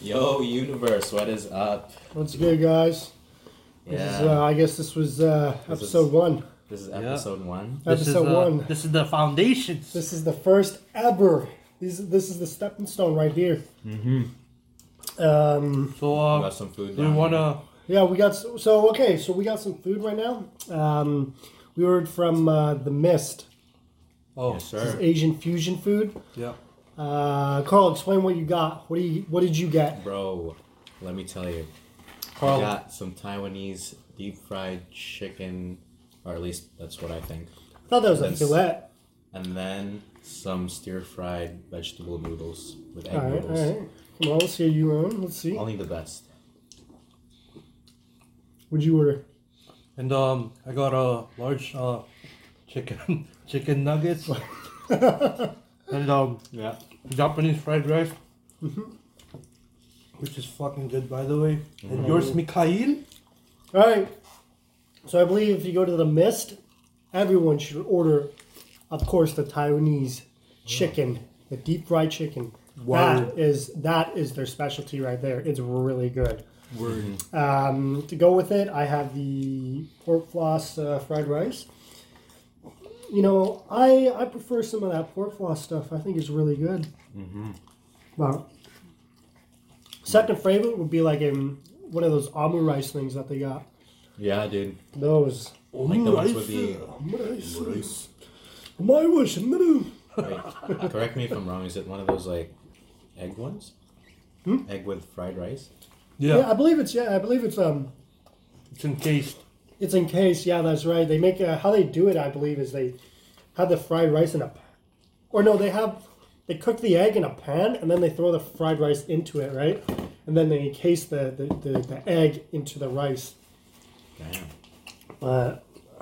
Yo, universe, what is up? What's good, guys? This is, Yeah, uh, I guess this was uh, This is- episode one. this is Yeah. episode one. This is, Episode uh, one. This is the foundations. This is the first ever. These, this is the stepping stone right here. Mm-hmm. Um, so, We uh, got some food. we wanna. yeah, we got so okay. So we got some food right now. Um, we ordered from uh, the Mist. Oh, here. Yes, This is sir. Asian fusion food. yeah. Uh, Carl, explain what you got. What do you? What did you get? Bro, let me tell you. Carl. I got some Taiwanese deep fried chicken, or at least that's what I think. I thought that was a That's- fillet. And then some stir fried vegetable noodles with egg All right, all noodles. right. Come on, let's hear you on. Let's see. Only the best. What'd you order? And um, I got a large uh, chicken chicken nuggets and um, Yeah. Japanese fried rice, Mm-hmm. which is fucking good, by the way. And yours, Mikhail. All right. So I believe if you go to the Mist, everyone should order, of course, the Taiwanese chicken, the deep fried chicken. Word. That is that is their specialty right there. It's really good. Word. Um, to go with it, I have the pork floss uh, fried rice. You know, I I prefer some of that pork floss stuff. I think it's really good. Mm-hmm. Well, second favorite would be like in one of those omu rice things that they got. Yeah, dude. Those. Like the ones with the. Rice. My wish, no. Wait, correct me if I'm wrong. Is it one of those like egg ones? Hmm? Egg with fried rice? Yeah, Yeah, I believe it's yeah. I believe it's um, it's encased. It's encased. Yeah, that's right. They make uh, how they do it. I believe is they have the fried rice in a, or no, they have they cook the egg in a pan and then they throw the fried rice into it, right? And then they encase the the, the, the egg into the rice. Damn. Uh,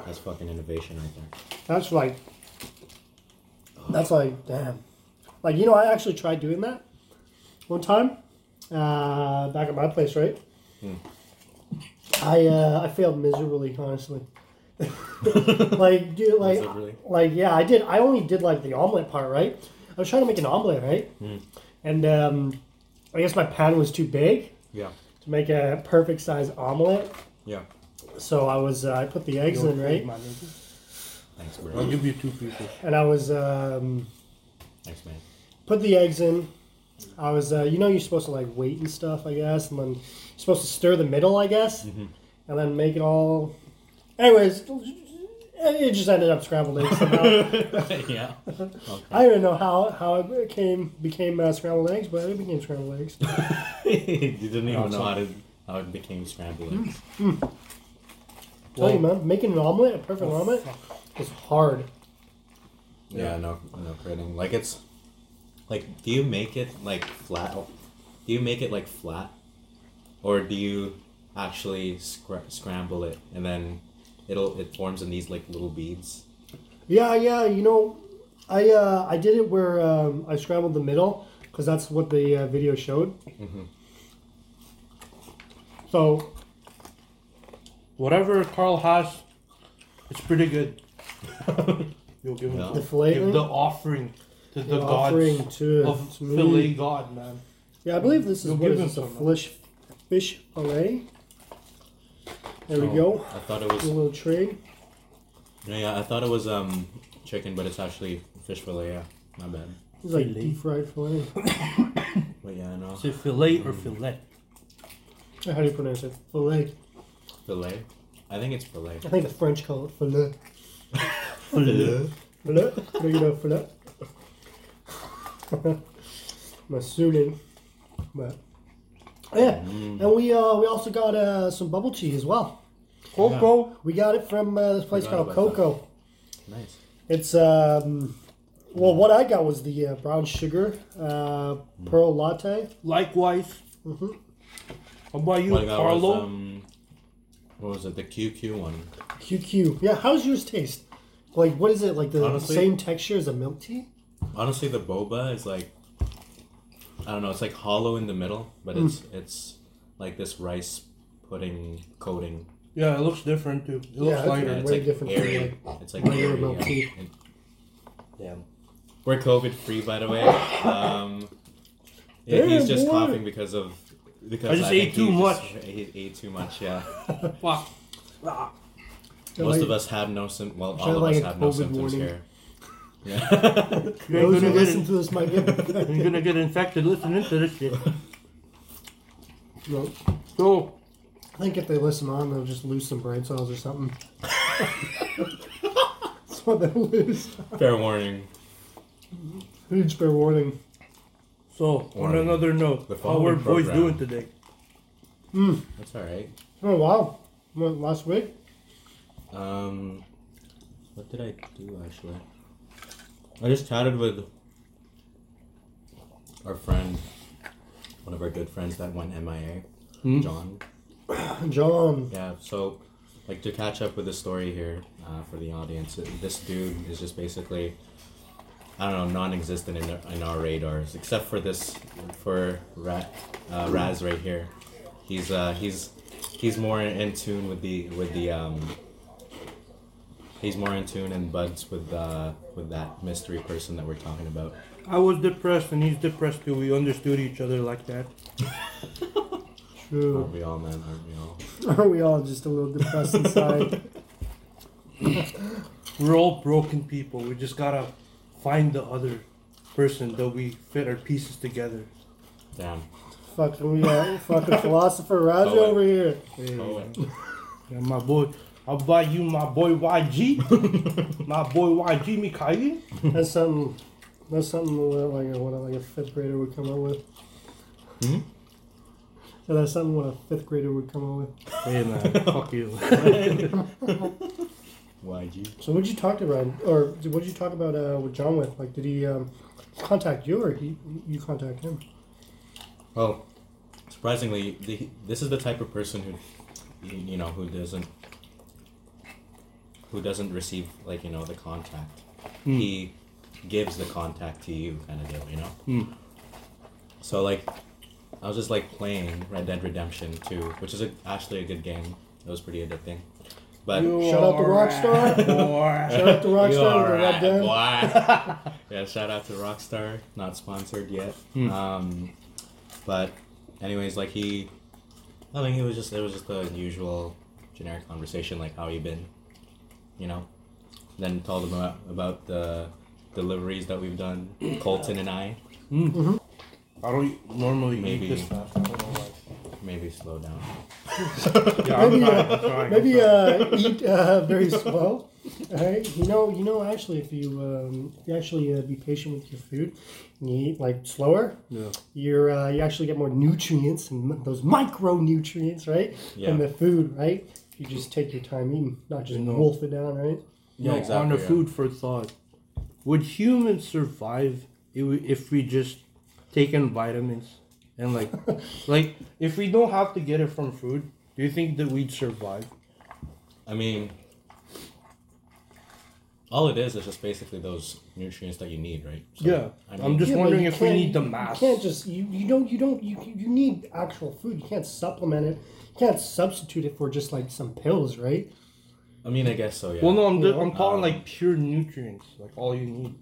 That's fucking innovation right there. that's like, that's like damn, like you know I actually tried doing that one time, uh, back at my place, right? Hmm. I uh, I failed miserably, honestly. like, dude, like, Was like, yeah, I did. I only did like the omelet part, right? I was trying to make an omelet, right? Hmm. And um, I guess my pan was too big Yeah. to make a perfect size omelet. Yeah. So I was, uh, I put the eggs Your in, right? food, my nigga. Thanks, I'll bro. give you two pieces. And I was um, Thanks, man. put the eggs in. I was, uh, you know, you're supposed to like wait and stuff, I guess, and then you're supposed to stir the middle, I guess, Mhm. and then make it all. Anyways, it just ended up scrambled eggs somehow. yeah. Okay. I don't even know how how it became became uh, scrambled eggs, but it became scrambled eggs. you didn't even know Awesome. how to how it became scrambled eggs. Tell you, man, making an omelet, a perfect Oh, omelet, fuck. is hard. Yeah, no, no kidding. Like it's, like, do you make it like flat? Do you make it like flat, or do you actually scr- scramble it and then it'll it forms in these like little beads? Yeah, yeah. You know, I uh, I did it where um, I scrambled the middle because that's what the uh, video showed. Mhm. So Whatever Carl has, it's pretty good. You'll give him Yeah. the fillet give the offering to the, the gods offering to, of to me. filet god, man. Yeah, I believe this is You'll what give is him this, a some, fish fish fillet. There we Oh, go. I thought it was A was. little tray. Yeah, yeah, I thought it was um chicken, but it's actually fish fillet. Yeah, my bad. It's like Fillet. deep fried fillet. But yeah, I know Is it fillet or fillet? How do you pronounce it? Fillet. fillet. I think it's fillet. I think the French call it fillet. Fillet. Fillet. Do you know fillet? I'm assuming, but yeah. Mm. And we uh, we also got uh, some bubble tea as well. Coco. We got it from uh, this place Forgot called about that. Coco. Nice. It's um, well, what I got was the uh, brown sugar uh, pearl latte. Likewise. How about you, What I got Carlo? was um, what was it? The QQ one. QQ. Yeah, how's yours taste? Like, what is it? Like the Honestly- same texture as a milk tea? Honestly, the boba is like, I don't know. It's like hollow in the middle, but it's it's like this rice pudding coating. yeah, it looks different too. It looks it's lighter. It's way like different from, airy. like, It's like regular airy. milk yeah. tea. It- Damn. We're COVID free, by the way. Um, yeah, Damn, he's just boy. coughing because of Because I just think ate too you much. Ate, ate too much, yeah. Fuck. Most like- of us have no sim. Well, all of like us a have no symptoms warning. here. Yeah. You ain't Those who gonna listen get to this might get you're infected. gonna get infected listening to this shit. No. So I think if they listen on, they'll just lose some brain cells or something. That's what they'll lose. Fair warning. Huge fair warning. so on Warning. another note, The how following are boys program. doing today? That's all right. Oh wow! What, last week? Um, what did I do actually? I just chatted with our friend, one of our good friends that went MIA, Hmm? John. John. Yeah, so like to catch up with the story here uh, for the audience, uh, this dude is just basically, I don't know, non-existent in, our- in our radars, except for this, for Ra- uh, Raz right here. He's uh, he's he's more in tune with the with the um. He's more in tune and buds with uh, with that mystery person that we're talking about. I was depressed and he's depressed too. We understood each other like that. True. Aren't True. we all, man? Aren't we all? Are we all just a little depressed inside? We're all broken people. We just gotta find the other person that we fit our pieces together. Damn. fucking we got fucking philosopher Raja over here. Oh, Yeah, my boy, I'll buy you my boy YG. my boy YG Mikhail. That's something. That's something that like a, what a, like a fifth grader would come up with. Hmm? So that's something what a fifth grader would come up with. Hey man, fuck you. YG. So what did you talk to Ryan, or what did you talk about uh, with John with? Like, did he um, contact you, or he you contact him? Well, surprisingly, the, this is the type of person who, you you know, who doesn't, who doesn't receive like you know the contact. He gives the contact to you, kind of deal, you know. Hmm. So like, I was just like playing Red Dead Redemption 2, which is a, actually a good game. It was pretty addicting. But Shout out to Rockstar. Shout out to Rockstar with Red Dead. boy. yeah, shout out to Rockstar. Not sponsored yet. Hmm. Um, but anyways, like he, I think it was just it was just the usual generic conversation, like how you been, you know. Then told him about about the deliveries that we've done, Colton and I. I don't normally Maybe. eat this fast. I don't know why. Maybe slow down. Yeah, Maybe, uh, Maybe uh, eat uh, very slow. Alright, you know, you know. Actually, if you um, you actually uh, be patient with your food, and you eat like slower, Yeah. you're uh, you actually get more nutrients and m- those micronutrients, right? Yeah. In the food, right? If you just take your time eating, not just You know. wolf it down, right? Yeah, No, exactly. On the yeah. food for thought, would humans survive if we, if we just taken vitamins and like like if we don't have to get it from food? Do you think that we'd survive? I mean, all it is is just basically those nutrients that you need, right? So, Yeah, I I'm mean, just Yeah, wondering if we need the mass. You can't just you, you don't you don't you you need actual food. You can't supplement it. You can't substitute it for just like some pills, right? I mean, I guess so. Yeah. Well, no, I'm You just, know, I'm talking um, like pure nutrients, like all you need.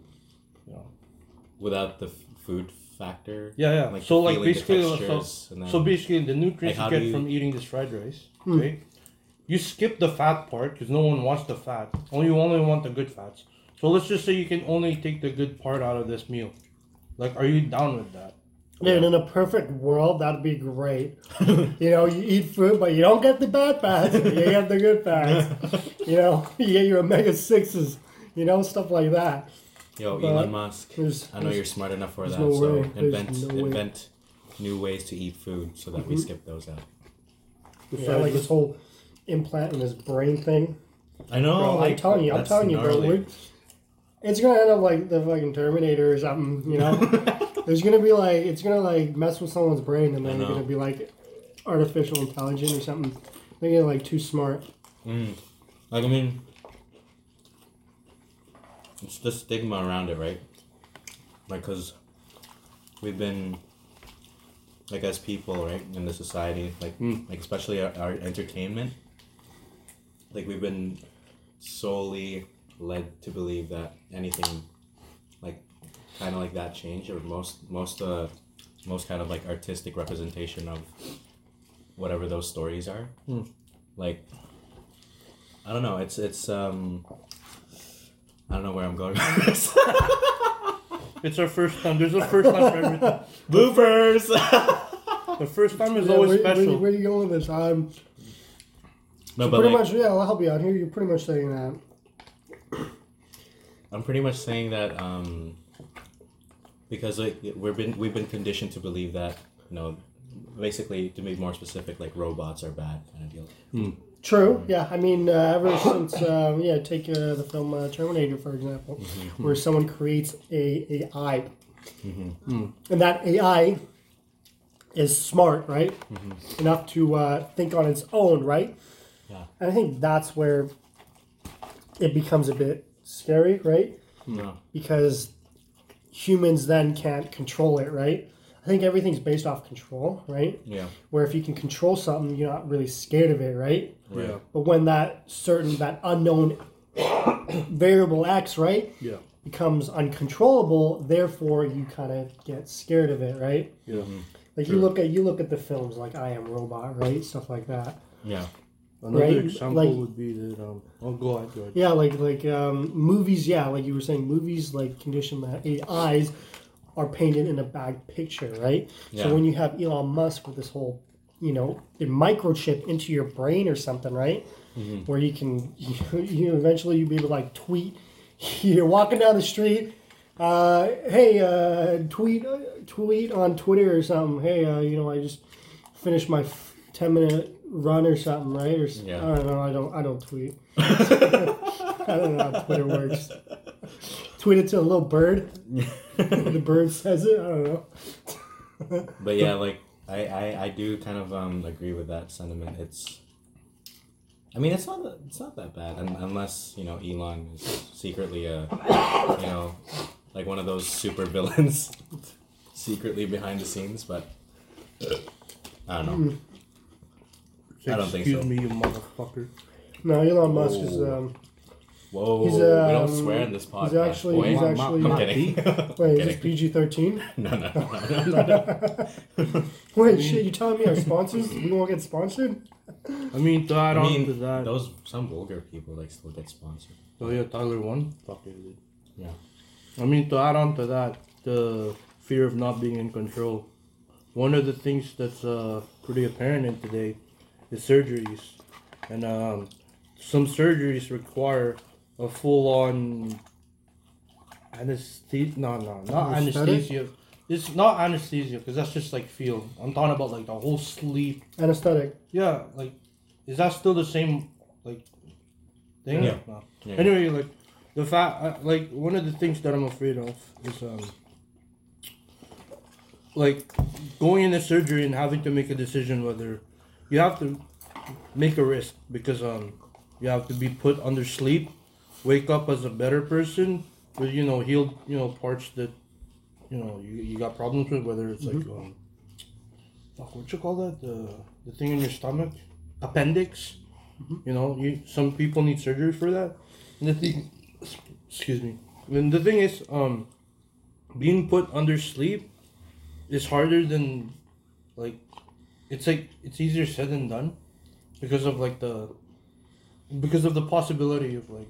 You know. without the f- food factor. Yeah, yeah. Like so like feeling, the basically, so, textures, and then- so basically, the nutrients Like, you get you- from eating this fried rice, Hmm. right? You skip the fat part because no one wants the fat. Only you only want the good fats. So let's just say you can only take the good part out of this meal. Like, are you down with that? Dude, in a perfect world, that'd be great. you know, you eat food, but you don't get the bad fats. You get the good fats. you know, you get your omega sixes. You know, stuff like that. Yo, But Elon Musk. there's- I know you're smart enough for that. no so way. Invent no way. Mm-hmm. invent new ways to eat food so that we skip those out. Yeah, like this whole implant in his brain thing. I know. Bro, I'm telling you, I'm that's telling you, bro. it's gonna end up like the fucking Terminator or something. You know, there's gonna be like it's gonna like mess with someone's brain, and then they're gonna be like artificial intelligence or something. They're gonna like too smart. Mm. Like I mean, it's the stigma around it, right? Like, cause we've been, like, as people, right, in the society, like, Mm. like especially our, our entertainment, like we've been solely led to believe that anything, kind of like that change, or most most uh, most kind of like artistic representation of whatever those stories are. Hmm. Like, I don't know. It's it's um. I don't know where I'm going. It's our first time. There's a first time for everything. Bloopers. The first time is Yeah, always where, where, special. where you going with this? Um, no, so but pretty like, much, yeah, I'll help you out here. You're pretty much saying that. I'm pretty much saying that um, because like we've been we've been conditioned to believe that you know, basically to be more specific, like robots are bad kind of deal. True. Yeah. I mean, uh, ever since um, yeah, take uh, the film uh, Terminator for example, where someone creates a AI, and that AI is smart, right? Enough to uh, think on its own, right? Yeah. And I think that's where it becomes a bit scary, right? No. Because humans then can't control it, right? I think everything's based off control, right? Yeah. Where if you can control something, you're not really scared of it, right? Right. Yeah. But when that certain that unknown variable X, right, Yeah. becomes uncontrollable, therefore you kind of get scared of it, right? Yeah. Mm-hmm. Like you look at you look at the films like I Am Robot, right? Stuff like that. Yeah. Another Right, example like- would be that. Um, oh, go ahead. Go ahead. Yeah, like like um, movies. Yeah, like you were saying, movies like condition that AIs are painted in a bad picture, right? Yeah. So when you have Elon Musk with this whole, you know, a microchip into your brain or something, right? Where you can, you, you know, eventually you'll be able to like tweet. You're walking down the street. Uh, hey, uh, tweet uh, tweet on Twitter or something. Hey, uh, you know, I just finished my f- ten minute run or something, right? Or Yeah. I don't know. I don't. I don't tweet. I don't know how Twitter works. Tweet it to a little bird. the bird says it. I don't know. But yeah, like I, I, I do kind of um agree with that sentiment. It's I mean it's not that, it's not that bad un- unless, you know, Elon is secretly a you know, like one of those super villains secretly behind the scenes, but I don't know. I don't think Excuse so. me, you motherfucker. No, Elon Musk is. Whoa. Um, Whoa, He's, we don't um, swear in this podcast. he's actually. boy. He's Ma- ma- actually. ma- I'm kidding. I'm Wait, is this kidding. PG thirteen? No, no, no, no, no, no. Wait, shit! You telling me our sponsors? We won't get sponsored? I mean, to add I on to mean, that. those some vulgar people like still get sponsored. Oh yeah, Tyler won. Fuck it, dude. Yeah. I mean, to add on to that, the fear of not being in control. One of the things that's uh, pretty apparent in today is surgeries, and um, some surgeries require a full-on anesthesia. No, no, not Anesthetic? anesthesia. It's not anesthesia because that's just like feel. I'm talking about like the whole sleep. Anesthetic. Yeah, like, is that still the same like thing? Yeah. No. Yeah. Anyway, like the fact, uh, like one of the things that I'm afraid of is um, like going into surgery and having to make a decision whether you have to make a risk because um, you have to be put under sleep, wake up as a better person with you know healed you know parts that you know you, you got problems with whether it's like um, fuck what you call that the the thing in your stomach appendix. You know, you some people need surgery for that. And the thing, excuse me. And the thing is, um, being put under sleep is harder than, like, it's like it's easier said than done, because of like the, because of the possibility of like,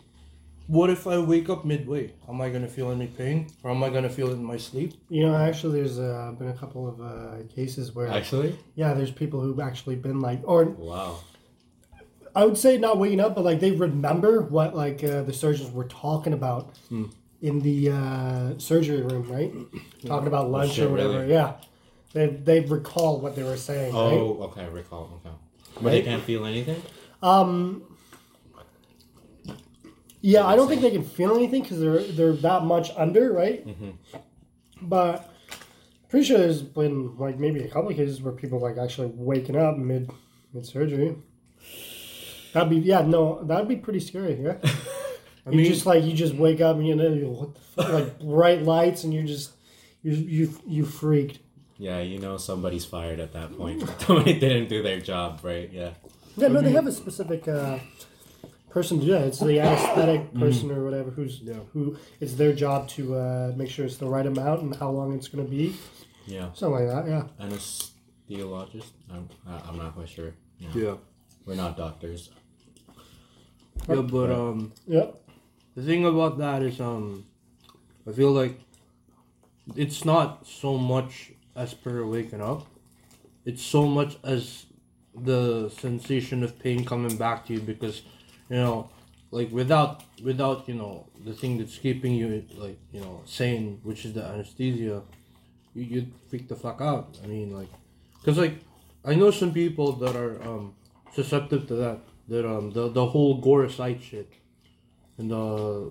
what if I wake up midway? Am I gonna feel any pain, or am I gonna feel it in my sleep? You know, actually, there's uh, been a couple of uh, cases where, Actually? yeah, there's people who've actually been like, or Wow. I would say not waking up, but like they remember what like uh, the surgeons were talking about in the uh, surgery room, right? Talking about lunch shit, or whatever. really? Yeah, they they recall what they were saying. right? Oh, okay, recall. Okay. But they can't feel anything? Um. Yeah, I don't think they can feel anything because they're they're that much under, right? But pretty sure there's been like maybe a couple of cases where people like actually waking up mid mid surgery. That'd be yeah no that'd be pretty scary yeah. I you mean, just like you just wake up and you know you like bright lights and you're just you you you freaked. Yeah, you know somebody's fired at that point. Somebody didn't do their job, right? Yeah. Yeah, no, they have a specific uh, person to do that. It's the anesthetic person or whatever who's Yeah. who. It's their job to uh, make sure it's the right amount and how long it's going to be. Yeah. Something like that. Yeah. Anesthesiologist. I'm, I- I'm not quite sure. Yeah. Yeah. We're not doctors. Yeah, but um, Yep. the thing about that is um, I feel like it's not so much as per waking up. It's so much as the sensation of pain coming back to you because, you know, like without without you know the thing that's keeping you like you know sane, which is the anesthesia, you you freak the fuck out. I mean like, cause like I know some people that are um susceptible to that. That um the the whole gore sight shit, and uh,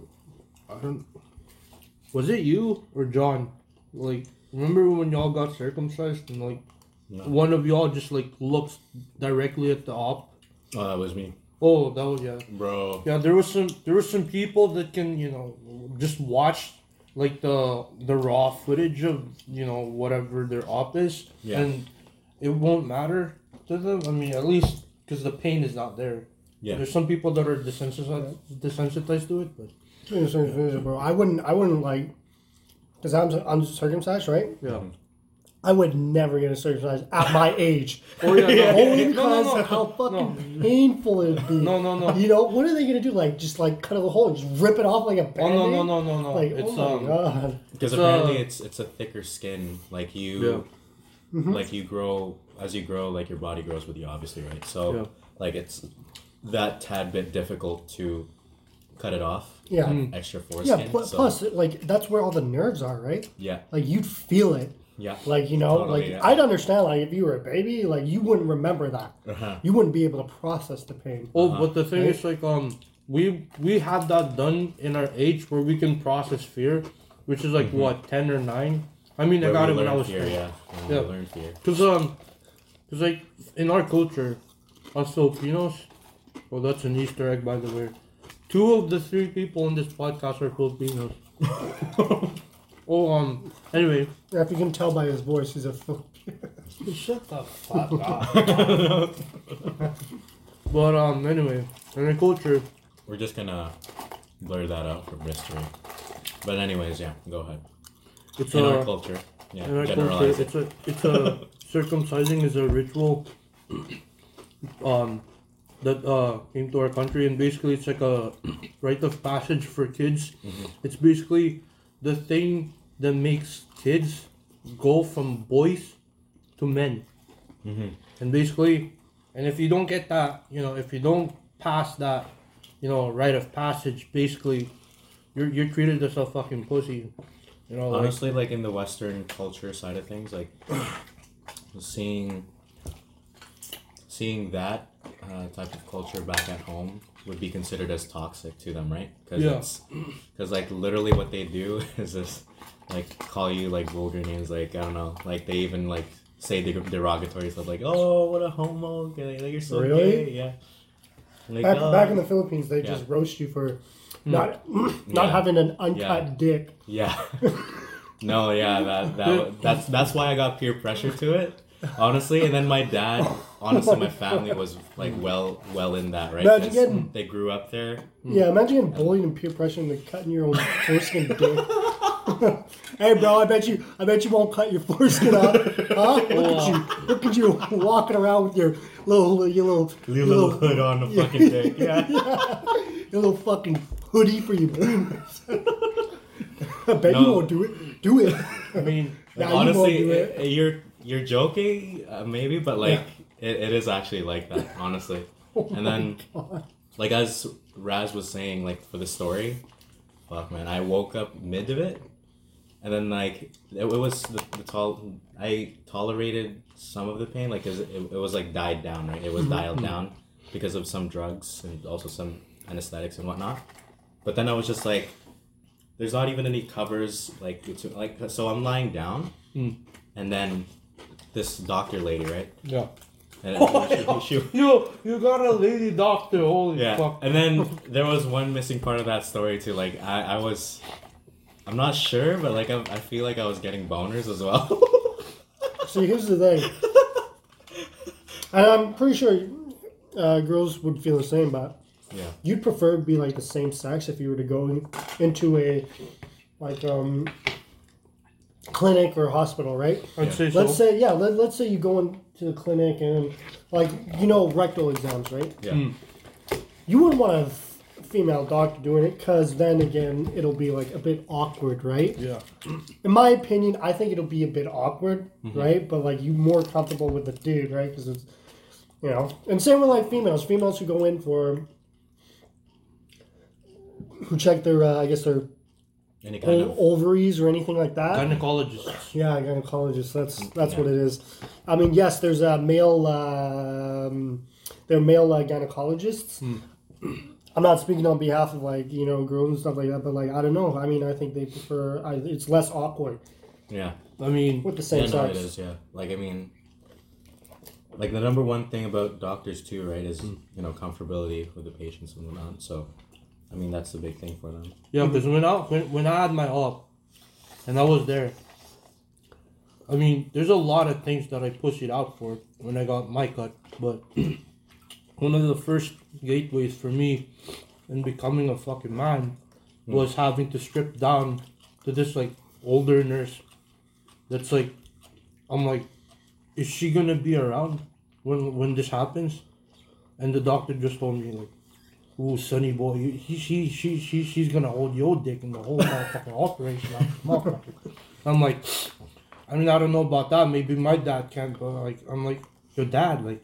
I don't. Was it you or John? Like, remember when y'all got circumcised and like No. one of y'all just like looks directly at the op? Oh, that was me, Oh, that was yeah. bro. Yeah, there was some there was some people that can you know just watch like the the raw footage of you know whatever their op is, Yeah. and it won't matter to them. I mean, at least because the pain is not there. Yeah. There's some people that are desensitized desensitized to it, but Bro, I wouldn't. I wouldn't like. Because I'm I'm right? yeah. I would never get a circumcised at my age. Oh yeah, no, Only no, because no, no, of how no, fucking painful it would be. No, no, no. You know what are they gonna do? Like just like cut a hole and just rip it off like a Oh no no no no no! Like it's oh my um god. Because apparently uh, it's it's a thicker skin. Like you, like you grow as you grow, like your body grows with you, obviously, right? So Yeah. like it's that tad bit difficult to cut it off. Yeah. Mm. Extra Yeah. Pl- so, plus, like that's where all the nerves are, right? yeah, Like you'd feel it. yeah, Like you know, Totally, like yeah. I'd understand. Like if you were a baby, like you wouldn't remember that. uh-huh. You wouldn't be able to process the pain. oh, Uh-huh. but the thing Right? is like um we we had that done in our age where we can process fear, which is like what ten or nine. I mean, I Where got we it when I learn was fear. 10. Yeah, when Yeah. learn fear. Cause um, cause like in our culture, us Filipinos, well that's an Easter egg by the way. Two of the three people in this podcast are Filipinos. oh um. Anyway, If you can tell by his voice, he's a Filipino. shut the fuck up. but um. Anyway, in our culture, We're just gonna blur that out for mystery. But anyways, yeah, go ahead. it's In a our culture, yeah, in our culture, it. it's a it's a circumcising is a ritual. Um. That uh, came to our country, and basically it's like a rite of passage for kids. Mm-hmm. It's basically the thing that makes kids go from boys to men. Mhm. And basically, and if you don't get that, you know, if you don't pass that, you know, rite of passage, basically, you're you're treated as a fucking pussy. You know, like, Honestly, like in the Western culture side of things, like seeing seeing that uh, type of culture back at home would be considered as toxic to them, right? Because Yeah. because like literally what they do is just like call you like vulgar names, like I don't know, like they even like say the derogatory stuff, like oh what a homo, like, you're so Really? gay, yeah. Like, Back, "Oh." back in the Philippines, they Yeah. just roast you for not not Yeah. having an uncut Yeah. dick. Yeah. no, yeah, that that that's that's why I got peer pressure to it. Honestly, and then my dad, honestly, my family was like well well in that, right? Imagine 'Cause getting- they grew up there. Yeah, imagine getting bullied and peer pressure and then cutting your own foreskin dick. hey, bro, I bet you, I bet you won't cut your foreskin off, huh? Look at you, look at you walking around with your little, your little, Your your little hood on the fucking dick. Yeah. your little fucking hoodie for your penis. I bet you No. won't do it. Do it. I mean, Nah, you Honestly, won't do it- it. you're you're joking, uh, maybe, but like it, it is actually like that, honestly. and then, like as Raz was saying, like for the story, fuck man, I woke up mid of it, and then like it, it was the, the tol- I tolerated some of the pain, like 'cause it, it was like died down, right? It was dialed down because of some drugs and also some anesthetics and whatnot. But then I was just like, there's not even any covers, like it's like so I'm lying down, Mm. and then this doctor lady, right? yeah. And Oh, she- she- You you got a lady doctor. Holy yeah, fuck. and then there was one missing part of that story too. Like I, I was, I'm not sure, but like I, I feel like I was getting boners as well. See, here's the thing, and I'm pretty sure uh, girls would feel the same, but yeah, you'd prefer to be like the same sex if you were to go in, into a like um clinic or hospital, right? I'd Yeah. say so. Let's say, yeah, let, let's say you go into the clinic and, like, you know, rectal exams, right? Yeah. Mm. You wouldn't want a f- female doctor doing it because then again, it'll be like a bit awkward, right? yeah. In my opinion, I think it'll be a bit awkward, right? But like, you more comfortable with the dude, right? Because it's, you know, and same with like females. Females who go in for, who check their, uh, I guess their Any kind o- of ovaries or anything like that. Gynecologists. Yeah, gynecologist. That's that's Yeah. what it is. I mean, yes, there's a male. Um, they're male uh, gynecologists. I'm not speaking on behalf of like you know girls and stuff like that, but like I don't know. I mean, I think they prefer. I, it's less awkward yeah. I mean, with the Yeah, same no, it sex. is. Yeah. Like I mean, like the number one thing about doctors too, right, is Hmm. you know comfortability with the patients and whatnot. So, I mean, that's the big thing for them. yeah, mm-hmm. because when I when, when I had my op, and I was there. I mean, there's a lot of things that I pushed it out for when I got my cut, but one of the first gateways for me in becoming a fucking man mm. was having to strip down to this like older nurse. That's like, I'm like, is she gonna be around when when this happens? And the doctor just told me like, "Ooh, sonny boy, you- he, she she she she's gonna hold your dick in the whole motherfucking operation." motherfucker." I'm like, I mean, I don't know about that. Maybe my dad can, but like, I'm like, your dad, like.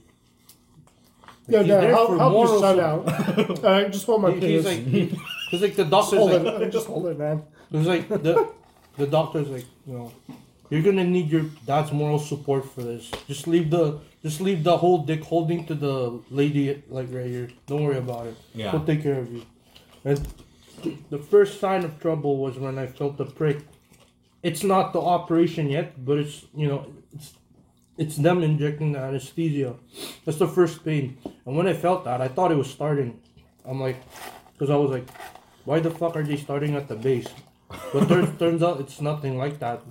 Yeah, he's Dad, help, help your son out. I just want my He- he's like, because like the just doctor's hold like, it. Just hold it, man. it was like the the doctor's like, you know, you're gonna need your dad's moral support for this. Just leave the just leave the whole dick holding to the lady like right here. Don't worry about it. Yeah. We'll take care of you. And the first sign of trouble was when I felt the prick. It's not the operation yet, but it's you know it's it's them injecting the anesthesia. That's the first pain. And when I felt that, I thought it was starting. I'm like, because I was like, why the fuck are they starting at the base? But there, turns out it's nothing like that.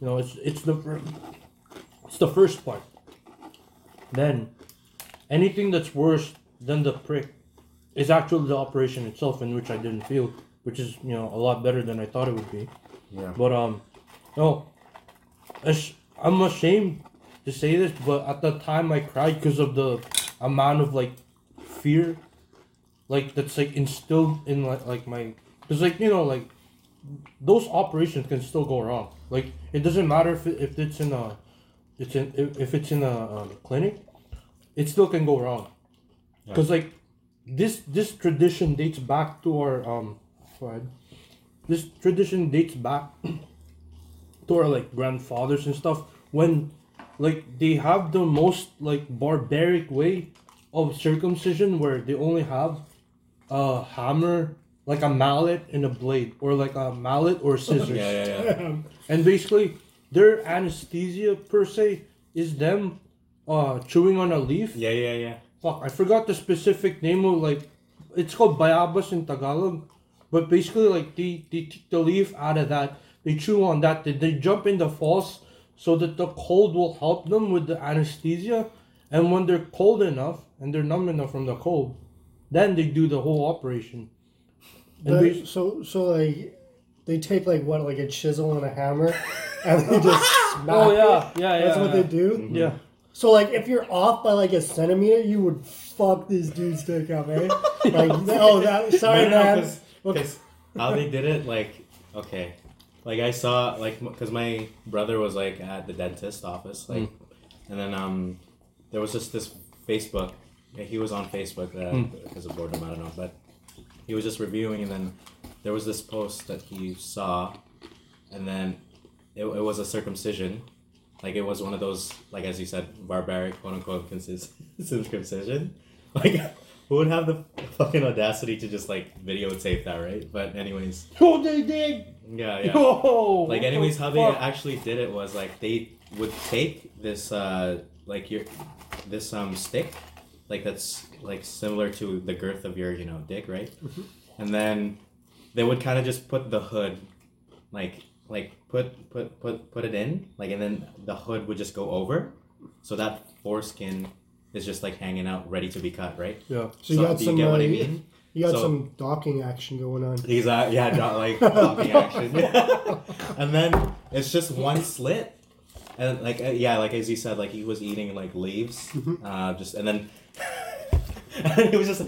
You know, it's it's the it's the first part. Then, anything that's worse than the prick is actually the operation itself, in which I didn't feel, which is you know a lot better than I thought it would be. Yeah. But um, no, I'm ashamed to say this, but at the time I cried because of the amount of like fear, like that's like instilled in like like my, because like you know like those operations can still go wrong. Like it doesn't matter if it, if it's in a, it's in if, it's in a um, clinic, it still can go wrong. Yeah. Because like this this tradition dates back to our um. This tradition dates back to our like grandfathers and stuff when like they have the most like barbaric way of circumcision where they only have a hammer like a mallet and a blade or like a mallet or scissors Yeah, yeah, yeah. and basically their anesthesia per se is them uh chewing on a leaf Yeah, yeah, yeah. fuck i forgot the specific name of like it's called bayabas in tagalog but basically like they, they take the leaf out of that they chew on that they, they jump in the falls so that the cold will help them with the anesthesia and when they're cold enough and they're numb enough from the cold then they do the whole operation and The- bas- so so like they take like what like a chisel and a hammer and they just smack oh it. yeah yeah yeah That's what they yeah. do. yeah So like if you're off by like a centimeter, you would fuck this dude's dick up, eh? Like oh that sorry man. no, man. 'cause- 'cause how they did it, like, okay, like I saw, like, because my brother was like at the dentist office, like, and then um, there was just this Facebook. He was on Facebook uh, because of boredom. I don't know, but he was just reviewing, and then there was this post that he saw, and then it, it was a circumcision. Like it was one of those, like as you said, barbaric quote unquote circumcision. Like who would have the fucking audacity to just like videotape that, right? But anyways, oh they did yeah, yeah. Yo, Like anyways, how they actually did it was like they would take this uh like your this um stick, like that's like similar to the girth of your you know dick, right? And then they would kind of just put the hood, like like put put put put it in, like and then the hood would just go over, so that foreskin is just like hanging out, ready to be cut, right? Yeah. So you got do some, you get what I uh, mean? You got So- some docking action going on. He's uh, yeah, not like docking action. and then it's just one slit, and like uh, yeah, like as you said, like he was eating like leaves, uh, just and then and he was just.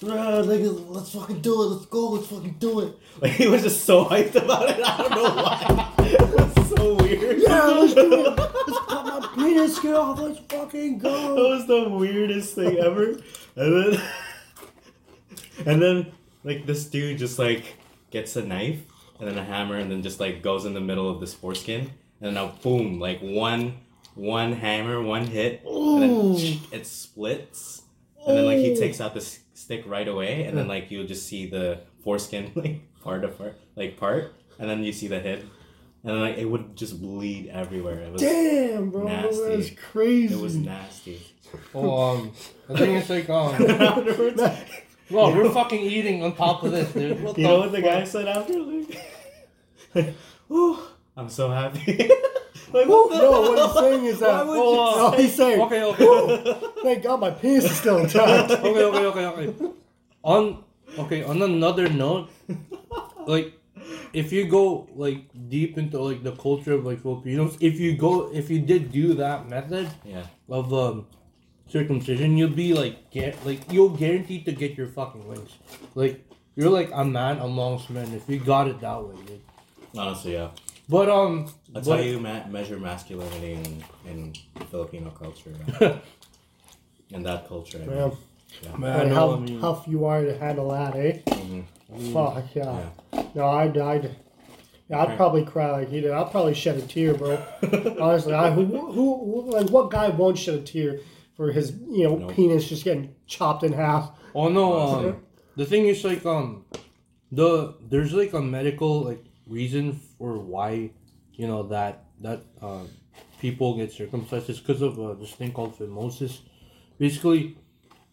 "Bruh, like, let's fucking do it. Let's go. Let's fucking do it. Like he was just so hyped about it. I don't know why. it was so weird. Yeah, let's do it. Let's cut my penis, get off. Let's fucking go. That was the weirdest thing ever. And then, and then, like this dude just like gets a knife and then a hammer and then just like goes in the middle of this foreskin and now boom, like one one hammer, one hit, and then it splits. And then like he takes out the s- stick right away, and then like you'll just see the foreskin like part apart, like part, and then you see the head, and then like it would just bleed everywhere. It was Damn, bro, Nasty. that's crazy. it was nasty. Oh, um, I think it's like um. Afterwards, Well, we're fucking eating on top of this, dude. What You the know what the fuck? guy said after? Like, like "Whew, I'm so happy. like, No, what the no, what he's saying is that. Why would Oh, you No, he's saying, Okay, okay, thank God my penis is still intact. okay, okay, okay, okay. On okay, on another note, like if you go like deep into like the culture of like Filipinos, if you go if you did do that method Yeah, of um circumcision, you'll be like get like you'll guaranteed to get your fucking wings. Like you're like a man amongst men if you got it that way, dude. honestly, yeah. But um, That's but- how you ma- measure masculinity in, in Filipino culture. yeah. in that culture, I mean. Yeah. Yeah. man, And no, how I mean, tough you are to handle that, eh? Mhm. Fuck, yeah. Yeah. No, I'd, I'd, yeah, I'd probably cry like he did. I'd probably shed a tear, bro. Honestly, I, who, who, who, like, what guy won't shed a tear for his, you know, Nope. penis just getting chopped in half? Oh no, um, the thing is like um, the there's like a medical like reason for why, you know that that uh, people get circumcised is because of uh, this thing called phimosis. Basically,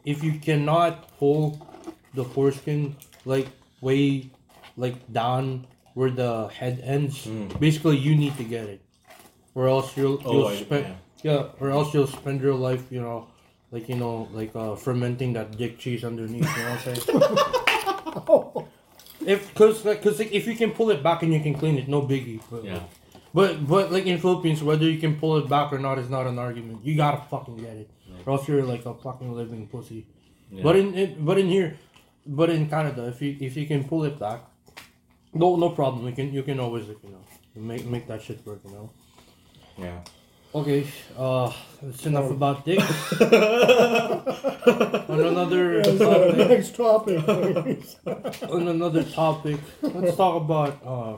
if you cannot pull the foreskin like way like down where the head ends, Mm. basically you need to get it, or else you'll Oh, you'll I- spend yeah. yeah, or else you'll spend your life, you know, like you know, like uh, fermenting that dick cheese underneath. You know what I'm saying? if cause like cause like if you can pull it back and you can clean it, no biggie. But, Yeah. But but like in Philippines, whether you can pull it back or not is not an argument. You gotta fucking get it, or else you're like a fucking living pussy. Yeah. But in, in but in here, but in Canada, if you if you can pull it back, no no problem. You can you can always like, you know make make that shit work. You know. yeah. Okay, uh, that's enough about dicks. on another topic, next topic, please. on another topic, let's talk about uh,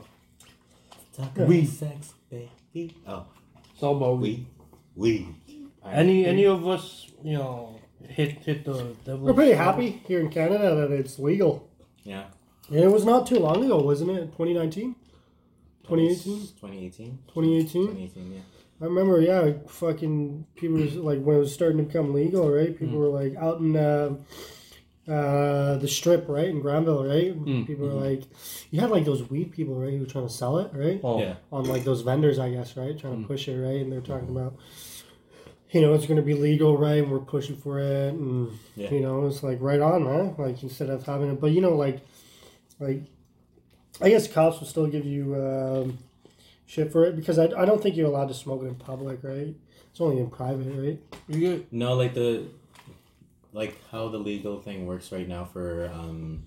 Talk Weed. sex, baby. Oh, let's talk about weed. weed. Weed. Any any of us, you know, hit hit the devil. We're pretty happy here in Canada that it's legal. Yeah. And it was not too long ago, wasn't it? 2019? 2018? 2018. 2018? 2018, yeah. I remember, yeah, fucking people was like when it was starting to become legal, right? People were like out in uh, uh, the strip, right, in Granville, right? Mm, People were like, you had like those weed people, right, who were trying to sell it, right? Oh, Yeah. On like those vendors, I guess, right, trying to Mm. push it, right? And they're talking about, you know, it's going to be legal, right? And we're pushing for it, and Yeah. you know, it's like right on, man. Like instead of having it, but you know, like, like, I guess cops will still give you. Um, shit for it because I, I don't think you're allowed to smoke it in public, right? It's only in private, right? you get No, like the, like how the legal thing works right now for um,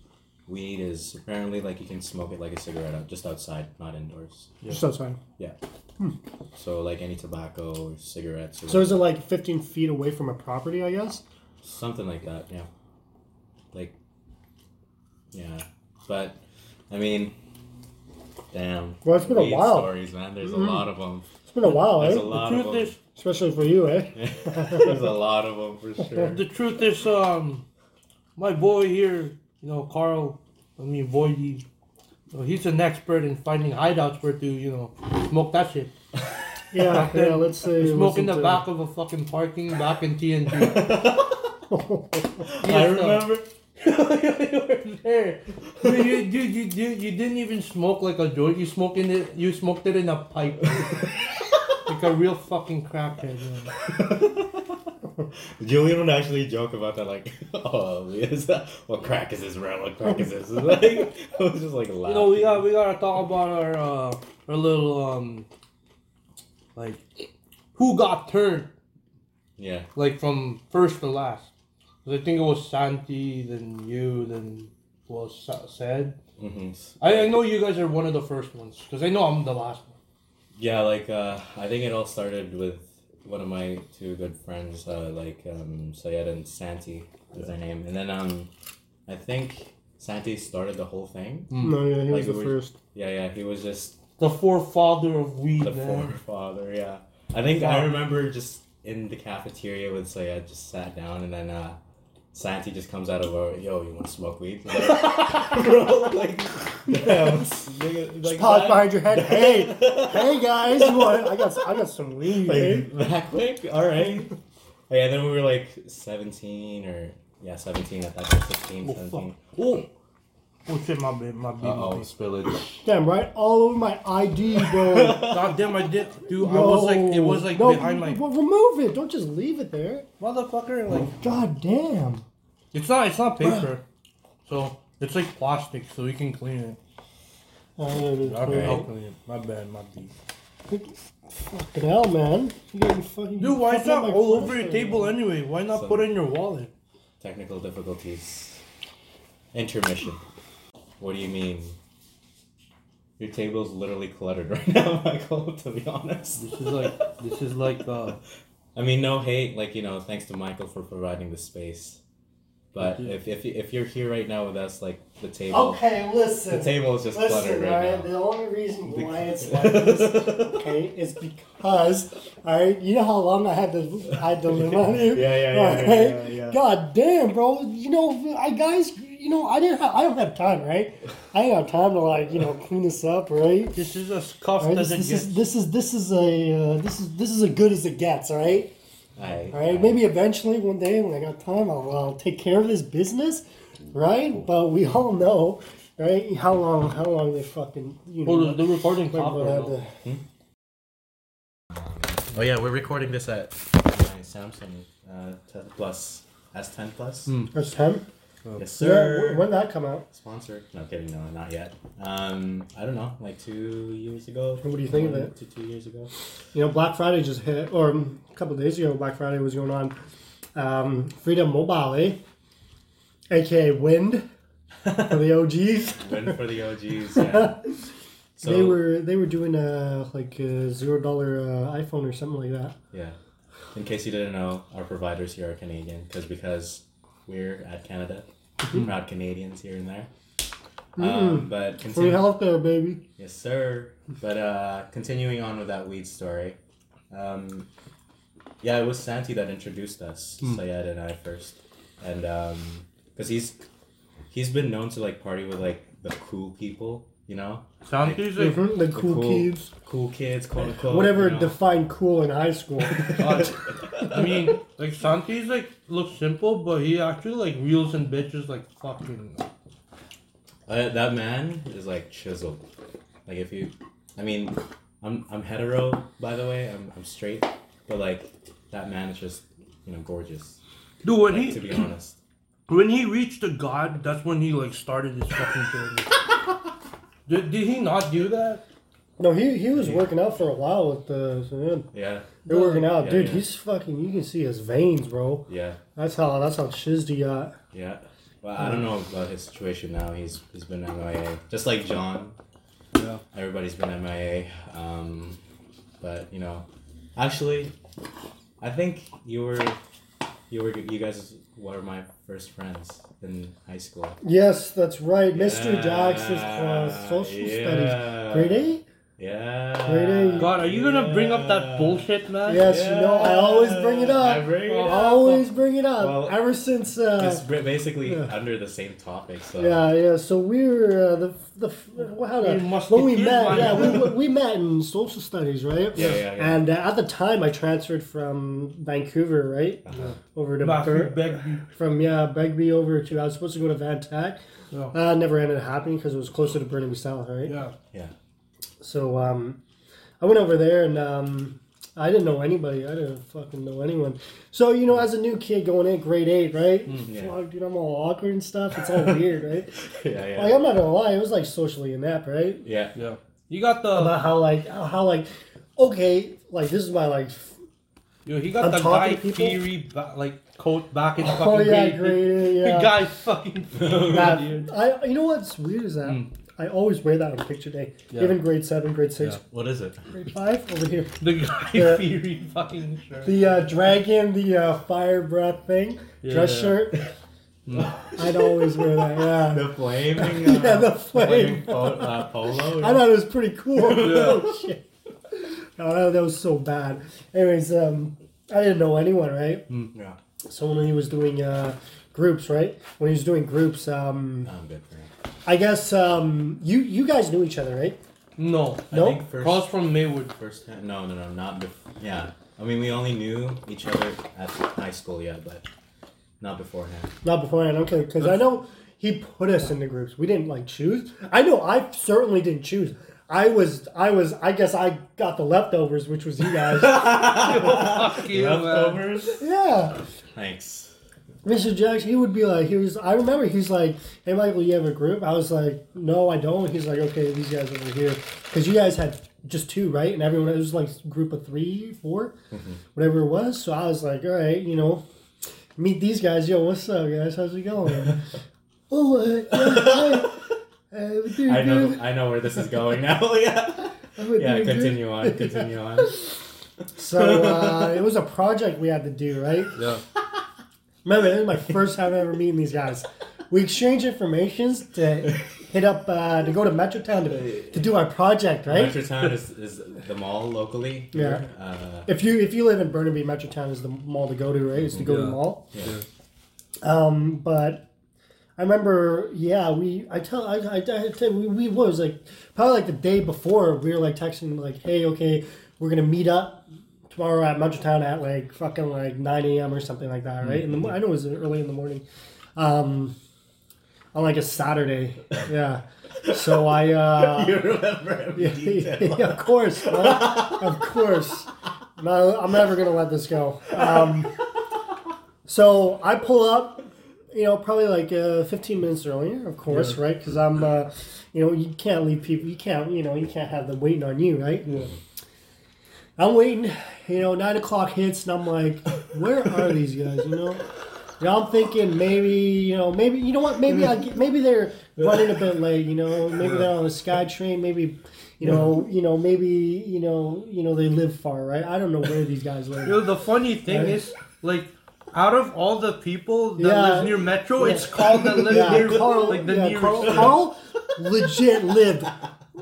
weed is apparently like you can smoke it like a cigarette out, just outside, not indoors. Yeah. Just outside. Yeah. So like any tobacco or cigarettes or So is it like 15 feet away from a property? I guess. something like that. Yeah. Like. Yeah, but I mean, damn. Well, it's been a while. Stories, man. There's Mhm. a lot of them. It's been a while, There's eh? a lot the of them. is Especially for you, eh? There's a lot of them for sure. the truth is um, my boy here, you know, Carl. I mean, Voidy. he's an expert in finding hideouts where to, you know, smoke that shit. Yeah, yeah. Let's say. it Smoke in the wasn't, back of a fucking parking back in T&T. I remember. You were there. Dude, you, you, you, you, you didn't even smoke like a joint. You smoked in it. You smoked it in a pipe, like a real fucking crackhead. Man. Julian would actually joke about that, like, "Oh, is that, what crack is this, bro? What crack is this?" Like, it was just like laughing. You know, we got we gotta talk about our uh, our little um, like, who got turned yeah, like from first to last. 'Cause I think it was Santi, then you, then was Sa- said. hmm I, I know you guys are one of the first ones because I know I'm the last one. yeah. Like, uh, I think it all started with one of my two good friends, uh, like um, Sayed and Santi is their name, and then um, I think Santi started the whole thing. No, yeah, he Like was the we- first. Yeah, yeah. He was just The forefather of weed, the man. forefather. Yeah, I think I remember just in the cafeteria with Sayed, just sat down, and then uh, Santi just comes out of a yo, you want to smoke weed? Like, bro, like, damn, nigga, like Pause behind your head. Hey, hey guys, you want? I got, I got some weed. like that quick? All right. Oh, yeah, then we were like seventeen or yeah, seventeen at that time, 16, Oh, fuck. 17. Oh, oh shit, my bed? my bed. My oh, bad. spillage. Damn right, all over my ID, bro. God damn, I did, dude. I was like, it was like no, behind my well, remove it. Don't just leave it there. motherfucker. Like, God damn. it's not, it's not paper, so it's like plastic, so we can clean it. Oh, okay, I'll clean it. My bad, my bad. Fucking hell, man. You gotta fucking. Dude, why is fucking that my all over your pressure, table man. anyway? Why not So- put it in your wallet? Technical difficulties. Intermission. What do you mean? Your table's literally cluttered right now, Michael. To be honest. This is like, this is like, uh, I mean, no hate. Like you know, thanks to Michael for providing the space. But Thank you. if if if you're here right now with us, like the table, Okay, listen. the table is just Listen, cluttered right alright, now. the only reason why it's like this, okay, is because, alright, you know how long I had to I had to live on you. Yeah, yeah, yeah, Alright? yeah, yeah, yeah. God damn, bro. You know, I guys, you know, I didn't. Have, I don't have time, right? I ain't got time to like you know clean this up, right? This is as cost. right? as this, this is this is this is a uh, this is this is as good as it gets, right? I, Right. I, Maybe eventually one day when I got time, I'll, I'll take care of this business, right? But we all know, right? How long? How long they fucking you know? Well, the recording copper. Hmm? Oh yeah, we're recording this at my Samsung uh, plus S10 plus. Mm. S10. Oh. Yes, sir. Yeah, when that come out? Sponsored. No kidding. No, not yet. Um, I don't know. Like two years ago. What do you think of it? To two years ago. You know, Black Friday just hit, or a couple days ago, Black Friday was going on. Um, Freedom Mobile, eh? aka Wind for the OGs. Wind for the OGs. Yeah. So, they were they were doing a like a zero dollar uh, iPhone or something like that. Yeah. In case you didn't know, our providers here are Canadian because because we're at Canada, Mm-hmm. proud Canadians here and there. Um, but continue. healthcare, baby. Yes, sir. But uh, continuing on with that weed story, um, yeah, it was Santi that introduced us, Sayed and I first, and because he's he's been known to like party with like the cool people, you know, Santi's like, Mhm, The cool, cool- kids. cool kids, quote unquote. Whatever you know? defined cool in high school. uh, I mean, like Santi's like looks simple, but he actually like reels and bitches like fucking. Uh, that man is like chiseled. Like if you, I mean, I'm I'm hetero by the way. I'm I'm straight, but like that man is just you know gorgeous. Dude, when Like, he to be honest. when he reached the god, that's when he like started his fucking journey. did, did he not do that? no, he he was working out for a while with the. So yeah, Yeah, they're working out, Yeah, dude. yeah. He's fucking. You can see his veins, bro. yeah, That's how. That's how chizzed he got. yeah. Well, I don't know about his situation now. He's he's been MIA, just like John. Yeah. Everybody's been MIA. Um, but you know, actually, I think you were, you were, you guys were my first friends in high school. Yes, that's right, Mr. Jackson's class, social yeah. studies, grade A. Yeah. Grade God, are you gonna bring up that bullshit, man? Yes, you know I always bring it up. I bring it I up. always bring it up. Well, Ever since. It's Uh, ba- basically yeah. under the same topic. So yeah, yeah. So we were uh, the the how to, when we met. his Yeah, we, we met in social studies, right? Yeah, yeah, yeah. And uh, at the time, I transferred from Vancouver, right, Uh-huh. over to Bur- Begbie. from yeah Begbie over to I was supposed to go to Van Tech. Yeah. Uh, never ended up happening because it was closer to Burnaby South, right? Yeah. Yeah. So um, I went over there and um, I didn't know anybody. I didn't fucking know anyone. So you know, as a new kid going in grade eight, right? yeah. Fuck, dude, I'm all awkward and stuff. It's all weird, right? Yeah, yeah. Like I'm not gonna lie, it was like socially inept, right? yeah. Yeah. You got the About how like how, how like okay, like this is my like yo, he got I'm the guy to people. Fieri ba- like coat back in fucking oh yeah, grade. grade eight, The yeah. guy fucking That- dude. I you know what's weird is that Mm. I always wear that on picture day, Yeah. even grade seven, grade six, Yeah. What is it? grade five over here. The guy Yeah. Fieri fucking shirt. The uh, dragon, the uh, fire breath thing, dress Yeah. shirt. I'd always wear that. Yeah. The flaming. Uh, Yeah, the flame. po- uh, polo. I thought it was pretty cool. Yeah. oh shit. Oh, that was so bad. Anyways, um, I didn't know anyone, right? Yeah. So when he was doing uh, groups, right? When he was doing groups, um, I'm good for it. I guess um, you you guys knew each other, right? No. I No? think first, Cross from Maywood. first time. No, no, no, not before. Yeah. I mean, we only knew each other at high school, yeah, but not beforehand. Not beforehand, okay? Because I know he put us into groups. We didn't like choose. I know I certainly didn't choose. I was, I was, I guess I got the leftovers, which was you guys. Fuck you, man. Leftovers. yeah. Thanks. Mr. Jackson, he would be like, he was, I remember he's like, hey, Michael, you have a group? I was like, no, I don't. He's like, okay, these guys over here. Because you guys had just two, right? And everyone, it was like group of three, 4 whatever it was. So I was like, all right, you know, meet these guys. Yo, what's up, guys? How's it going? oh, uh, yeah, hi. Uh, we're I know. I know where this is going now. yeah. Yeah. Continue on. Continue on. So uh, it was a project we had to do, right? Yeah. Remember, this is my first time ever meeting these guys. We exchanged informations to hit up uh, to go to Metrotown to, to do our project, right? Metrotown is, is the mall locally. here. Uh, If you if you live in Burnaby, Metrotown is the mall to go to, right? Is to go to the mall. yeah. Um, but I remember, yeah, we I tell I I, I tell, we, we was like probably like the day before we were like texting like, hey, okay, we're gonna meet up tomorrow at Metrotown at like fucking like nine a.m. or something like that, right? In the, mo- I know it was early in the morning, um, on like a Saturday, yeah. So I uh, you remember every yeah, detail. yeah, of course, of course. No, I'm never gonna let this go. Um, so I pull up, you know, probably like uh, 15 minutes earlier, of course, right? Because I'm, uh, you know, you can't leave people. You can't, you know, you can't have them waiting on you, right? Yeah. I'm waiting. You know, nine o'clock hits, and I'm like, where are these guys? You know. You know, I'm thinking maybe you know maybe you know what maybe I get, maybe they're running a bit late you know maybe they're on the sky train maybe you know you know maybe you know you know they live far right I don't know where these guys live Yo, the funny thing Right. is, like, out of all the people that Yeah. live near Metro, Yeah. it's Carl that lives yeah near Carl like the yeah. Carl, Carl legit lived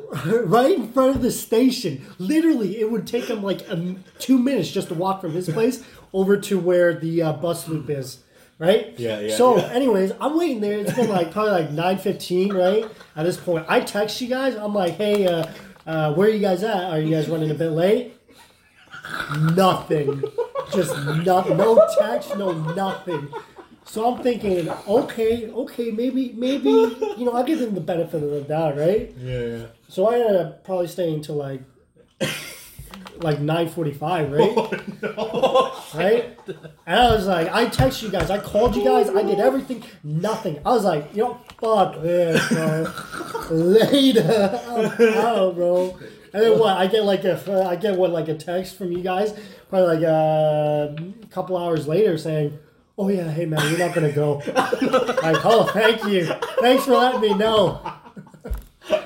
right in front of the station. Literally it would take him like um, two minutes just to walk from his place over to where the uh, bus loop is right? Yeah, yeah, so yeah. anyways i'm waiting there. It's been like probably like 9.15 right? At this point. I text you guys. I'm like hey uh, uh, where are you guys at? Are you guys running a bit late? Nothing. Just no, no text no nothing so i'm thinking okay okay maybe maybe you know i'll give them the benefit of the doubt right? Yeah, yeah. so i ended up probably staying until like like 9.45 right? Oh, right? And i was like i text you guys i called you guys i did everything nothing. I was like you know fuck this bro. Later I'm out, bro. And then what i get like a i get what like a text from you guys probably like uh, a couple hours later saying oh yeah hey man you're not gonna go like oh thank you thanks for letting me know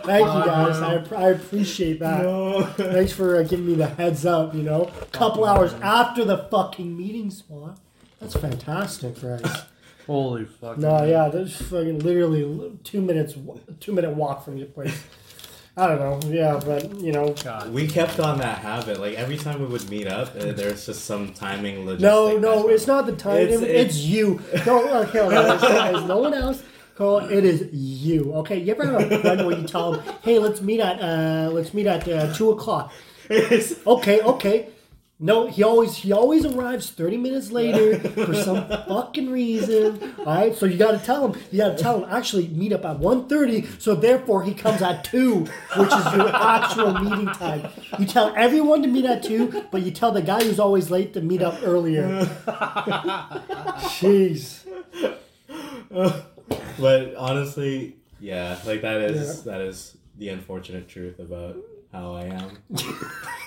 thank you guys i, I appreciate that No. Thanks for uh, giving me the heads up, you know. A couple hours after the fucking meeting spot. That's fantastic, right? Holy fuck. no, yeah, there's fucking literally two minutes, two minute walk from your place. I don't know, yeah, but you know, God. We kept on that habit. Like every time we would meet up, uh, there's just some timing logistic. no, no, that's it's not the timing. It's- It's, it's- you. No, okay, okay, there's no one else. Cole, it is you. Okay, you ever have a friend where you tell them, "Hey, let's meet at uh, let's meet at uh, two o'clock." It's- Okay, okay. No, he always he always arrives thirty minutes later for some fucking reason. All right, so you got to tell him. You got to tell him actually meet up at 1.30, So therefore, he comes at two, which is your actual meeting time. You tell everyone to meet at two, but you tell the guy who's always late to meet up earlier. Jeez. but honestly, yeah, like that is that is the unfortunate truth about how I am.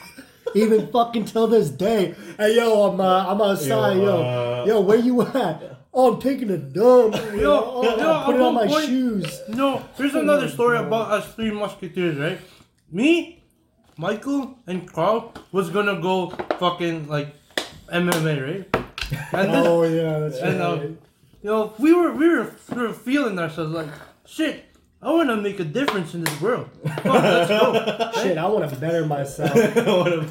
Even fucking till this day. Hey yo, I'm uh, I'm outside. Yo, Yo, uh, yo, where you at? Oh, I'm taking a dump. Yo, oh, yo, I'm putting on my point- shoes. No, here's another story about us three musketeers, right? Me, Michael, and Carl was gonna go fucking like MMA, right? And then, Oh yeah, that's and right. um, you know, we were we were we were feeling ourselves like shit. I want to make a difference in this world. Fuck, let's go. Shit, I want to better myself. What a-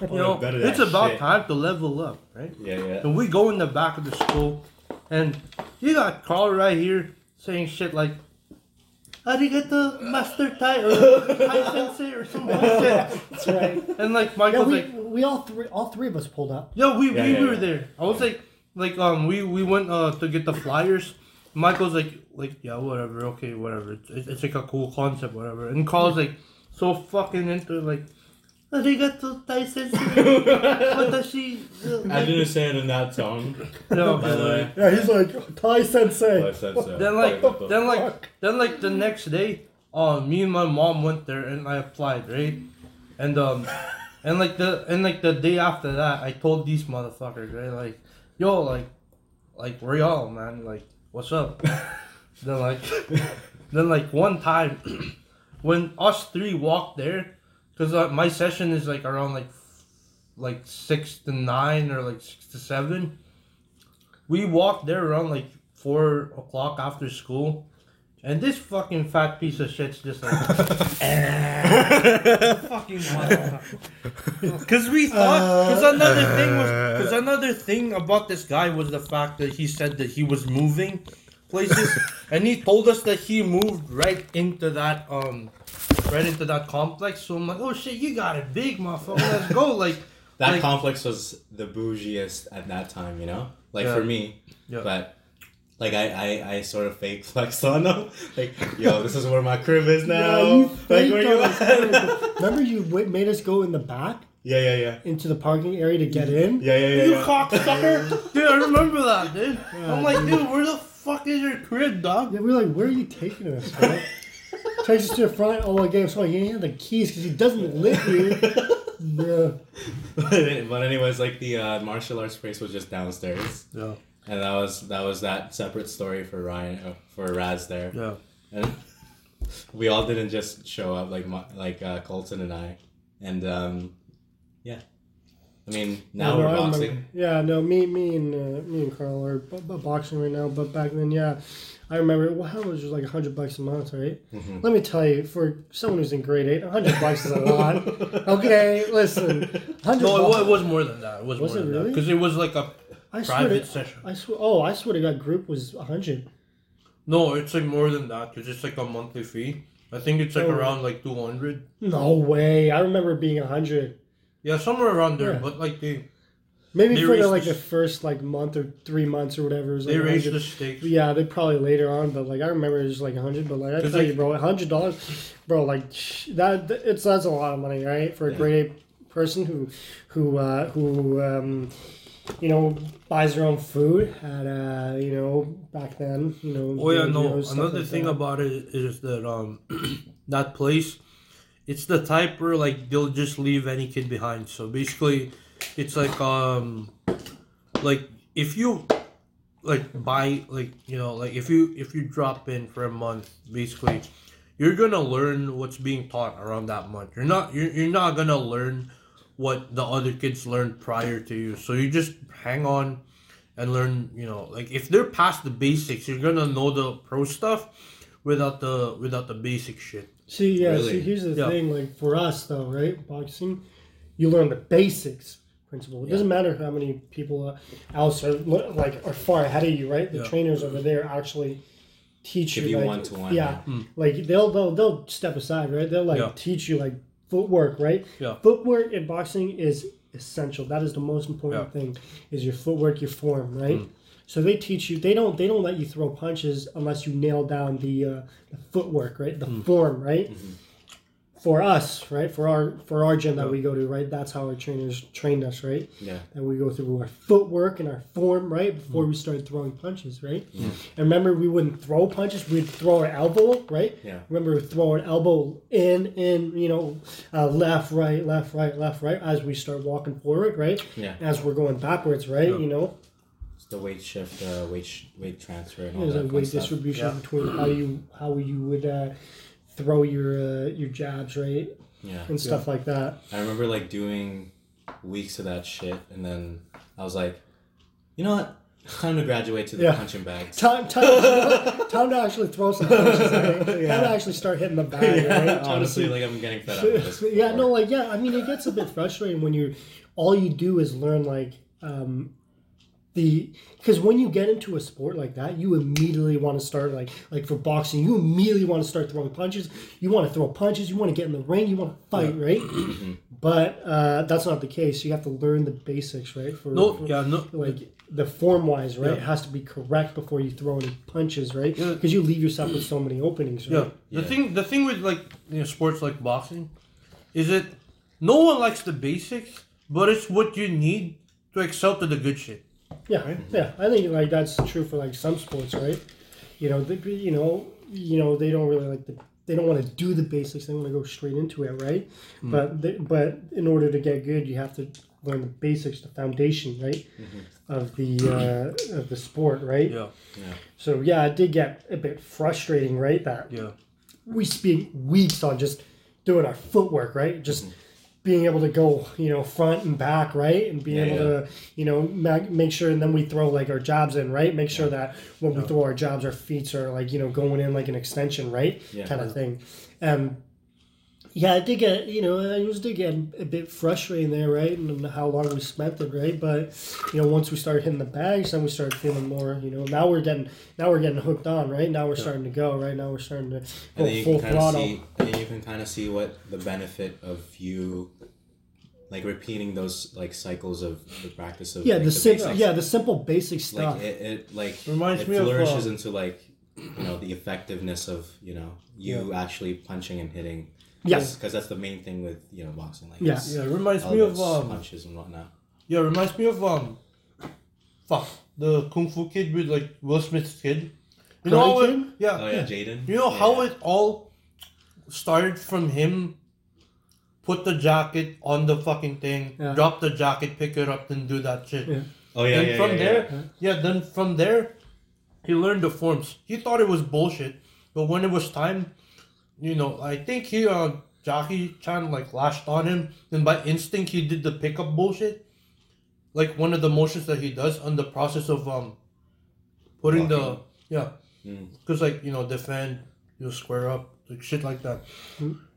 what You know, better it's about shit. time to level up, right? Yeah, yeah. And we go in the back of the school, and you got Carl right here saying shit like, "Arigato, Master Tai or Tai Sensei" or some bullshit. That's right. And like Yeah, Michael's we, like, we all three all three of us pulled up. "Yo, we Yeah, we, yeah, we were there." I was like, like um, we we went uh to get the flyers. Michael's like, like yeah, whatever, okay, whatever. It's, it's, it's like a cool concept, whatever. And Carl's like, so fucking into it, like. Arigato, Tai Sensei. Watashi, I didn't say it in that tone, No, by the way. Yeah, he's like Tai Sensei. But I. Then like then like then like the next day, uh, me and my mom went there and I applied, right? And um, and like the and like the day after that, I told these motherfuckers, right? Like, yo, like, like where y'all, man? Like, what's up? then like, then like one time, when us three walked there, cause uh, my session is like around like, like six to nine or like six to seven. We walked there around like four o'clock after school, and this fucking fat piece of shit's just like fucking Because we thought, because another thing was, because another thing about this guy was the fact that he said that he was moving places, and he told us that he moved right into that um, right into that complex. So I'm like, oh shit, you got it big, motherfucker. Let's go. Like That like- complex was the bougiest at that time, you know? Like Yeah. for me. Yeah. But like I, I, I sort of fake flexed on them. Like, yo, this is where my crib is now. Yeah, you like where you at? Remember you w- made us go in the back yeah, yeah, yeah. into the parking area to get in? Yeah, yeah, yeah. You yeah. cocksucker! dude, I remember that, dude. I'm like, dude, where the fuck is your crib, dog? Yeah, we're like, where are you taking us, bro? Takes us to the front. Oh, I gave someone he didn't have the keys because he doesn't live here. Yeah. but anyways, like the uh, martial arts place was just downstairs, Yeah, and that was that was that separate story for Ryan uh, for Raz there, yeah. and we all didn't just show up like like uh, Colton and I, and um, yeah, I mean now Yeah, we're no, I remember- boxing. Yeah, no, me, me and uh, me and Carl are b- b- boxing right now. But back then, yeah, I remember. Well, how was it like hundred bucks a month, right? Mhm. Let me tell you, for someone who's in grade eight, hundred bucks is a lot. Okay, listen, hundred. No, it was, it was more than that. It was, Was more it than really? Because it was like a I swear private to, session. I swear. Oh, I swear to God, group was hundred. No, it's like more than that because it's like a monthly fee. I think it's like Oh. around like 200. No way. I remember it being hundred. Yeah, somewhere around there. Yeah. But like they Maybe They for the, like the the first like month or three months or whatever. It was, like, they raised the stakes. Yeah, they probably later on, but like I remember it was like a hundred. But like I tell like- you, bro, a hundred dollars, bro, like that. th- It's that's a lot of money, right, for a Yeah. grade A person who, who, uh, who, um, you know, buys their own food at, uh, you know, back then, you know. Oh yeah, no. Another like thing that. about it is that um that place, it's the type where like they'll just leave any kid behind. So basically, it's like um like if you like buy like you know like if you if you drop in for a month basically you're gonna learn what's being taught around that month you're not you're, you're not gonna learn what the other kids learned prior to you so you just hang on and learn you know like if they're past the basics you're gonna know the pro stuff without the without the basic shit See, yeah. Really? See, here's the Yeah. thing. Like for us, though, right? Boxing, you learn the basics principle. It doesn't matter how many people uh, else are like are far ahead of you, right? The Yeah. trainers over there actually teach Give you, you like, one to one. Yeah, like they'll they'll they'll step aside, right? They'll like Yeah. teach you like footwork, right? Yeah. Footwork in boxing is essential. That is the most important Yeah. thing is your footwork, your form, right? Mm. So they teach you. They don't. They don't let you throw punches unless you nail down the uh, the footwork, right? The Mm. form, right? For us, right? For our for our gym that we go to, right? That's how our trainers trained us, right? Yeah. And we go through our footwork and our form, right? Before Mm. we started throwing punches, right? Yeah. And remember, we wouldn't throw punches; we'd throw our elbow, right? Yeah. Remember, we'd throw our elbow in, in, you know, uh, left, right, left, right, left, right, as we start walking forward, right? Yeah. As we're going backwards, right? You know, It's the weight shift, uh, weight sh- weight transfer, and all there's that a weight stuff. distribution Yeah. between how you how you would uh, throw your uh, your jabs, right, Yeah. and stuff like that. I remember like doing weeks of that shit, and then I was like, you know what? It's time to graduate to the Yeah. punching bags. Time, time, time to actually throw some punches. Right? Time to actually start hitting the bag. Right? Time Honestly, like I'm getting fed up with this. yeah, no, like yeah. I mean, it gets a bit frustrating when you all you do is learn like um, the because when you get into a sport like that, you immediately want to start like like for boxing, you immediately want to start throwing punches. You want to throw punches. You want to get in the ring. You want to fight, right? but uh, that's not the case. You have to learn the basics, right? For, No, for- yeah, no. like the form wise, right? Yeah. It has to be correct before you throw any punches, right? Yeah. Because you leave yourself with so many openings, Yeah. right? The thing the thing with like you know, sports like boxing is that no one likes the basics, but it's what you need to excel to the good shit. Yeah, yeah. I think like that's true for like some sports, right? You know, they, you know, you know, they don't really like the. They don't want to do the basics. They want to go straight into it, right? Mm-hmm. But they, but in order to get good, you have to learn the basics, the foundation, right, mm-hmm. of the uh, of the sport, right? Yeah. Yeah. So yeah, it did get a bit frustrating, right? That Yeah. we spent weeks on just doing our footwork, right? Just mm-hmm. Being able to go, you know, front and back, right? And being Yeah, able to, you know, mag- make sure, and then we throw like our jabs in, right? Make sure that when we throw our jabs, our feet are like, you know, going in like an extension, right? Yeah. Kind of thing. Um, yeah, I did get, you know, it was did get a bit frustrating there, right? And how long we spent it, right? But you know, once we started hitting the bags, then we started feeling more, you know. Now we're getting, now we're getting hooked on, right? Now we're starting to go, right? Now we're starting to go then full can kind of throttle. see, and you can kind of see what the benefit of you, like repeating those like cycles of the practice of Yeah, like, the, simple, basics. yeah, the simple basic stuff. like it, it like Reminds it me of, flourishes uh, into like you know the effectiveness of you know you actually punching and hitting. Yes. because that's the main thing with you know boxing. Like Yeah. Yeah, it reminds me of those um punches and whatnot. yeah, it reminds me of um fuck, the Kung Fu kid with like Will Smith's kid. You know Karate how it, Kid? yeah, Oh yeah, Jaden. You know how it all started from him put the jacket on the fucking thing, Yeah. drop the jacket, pick it up, then do that shit. Yeah. Oh yeah, and yeah, from yeah, there, yeah. yeah. then from there, he learned the forms. He thought it was bullshit, but when it was time, you know, I think he uh Jackie Chan like lashed on him, and by instinct he did the pickup bullshit, like one of the motions that he does on the process of um putting the Walking. yeah, Mm. because like you know defend, you square up, like shit like that,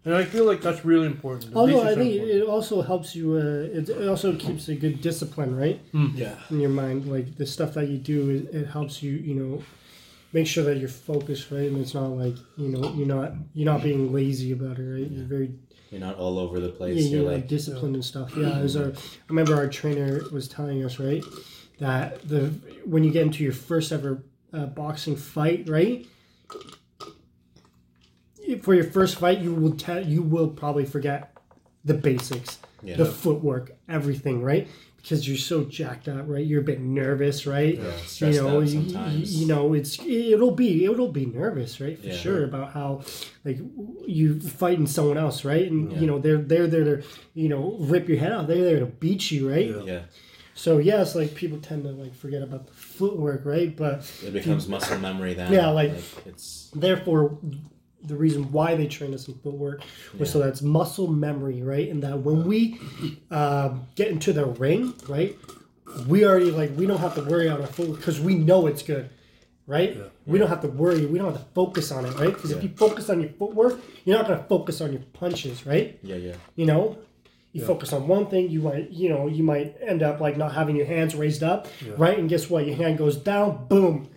and I feel like that's really important. The Although I think important. it also helps you. Uh, it, it also keeps a good discipline, right, Yeah. in your mind. Like the stuff that you do, it, it helps you. You know, make sure that you're focused, right, and it's not like you know you're not you're not being lazy about it, right. You're very You're not all over the place. yeah, You're you're like like disciplined and stuff. Yeah, was our, I remember our trainer was telling us right that the when you get into your first ever uh, boxing fight, right. For your first fight, you will tell you will probably forget the basics, yeah. the footwork, everything, right? Because you're so jacked up, right? You're a bit nervous, right? Yeah, you stressed know, out you, sometimes. you know, it's it'll be it'll be nervous, right? For Yeah. sure about how like you fighting someone else, right? And Yeah. you know they're they're there to you know rip your head off. They're there to beat you, right? Yeah. yeah. So yes, like people tend to like forget about the footwork, right? But It becomes muscle memory then. Yeah, like- it's therefore the reason why they train us in footwork was so that's muscle memory right? And that when we uh, get into the ring right we already like we don't have to worry on our footwork because we know it's good right? We don't have to worry. We don't have to focus on it right? Because if you focus on your footwork you're not going to focus on your punches right? Yeah, yeah. you know? You focus on one thing you might you know you might end up like not having your hands raised up right? And guess what? Your hand goes down boom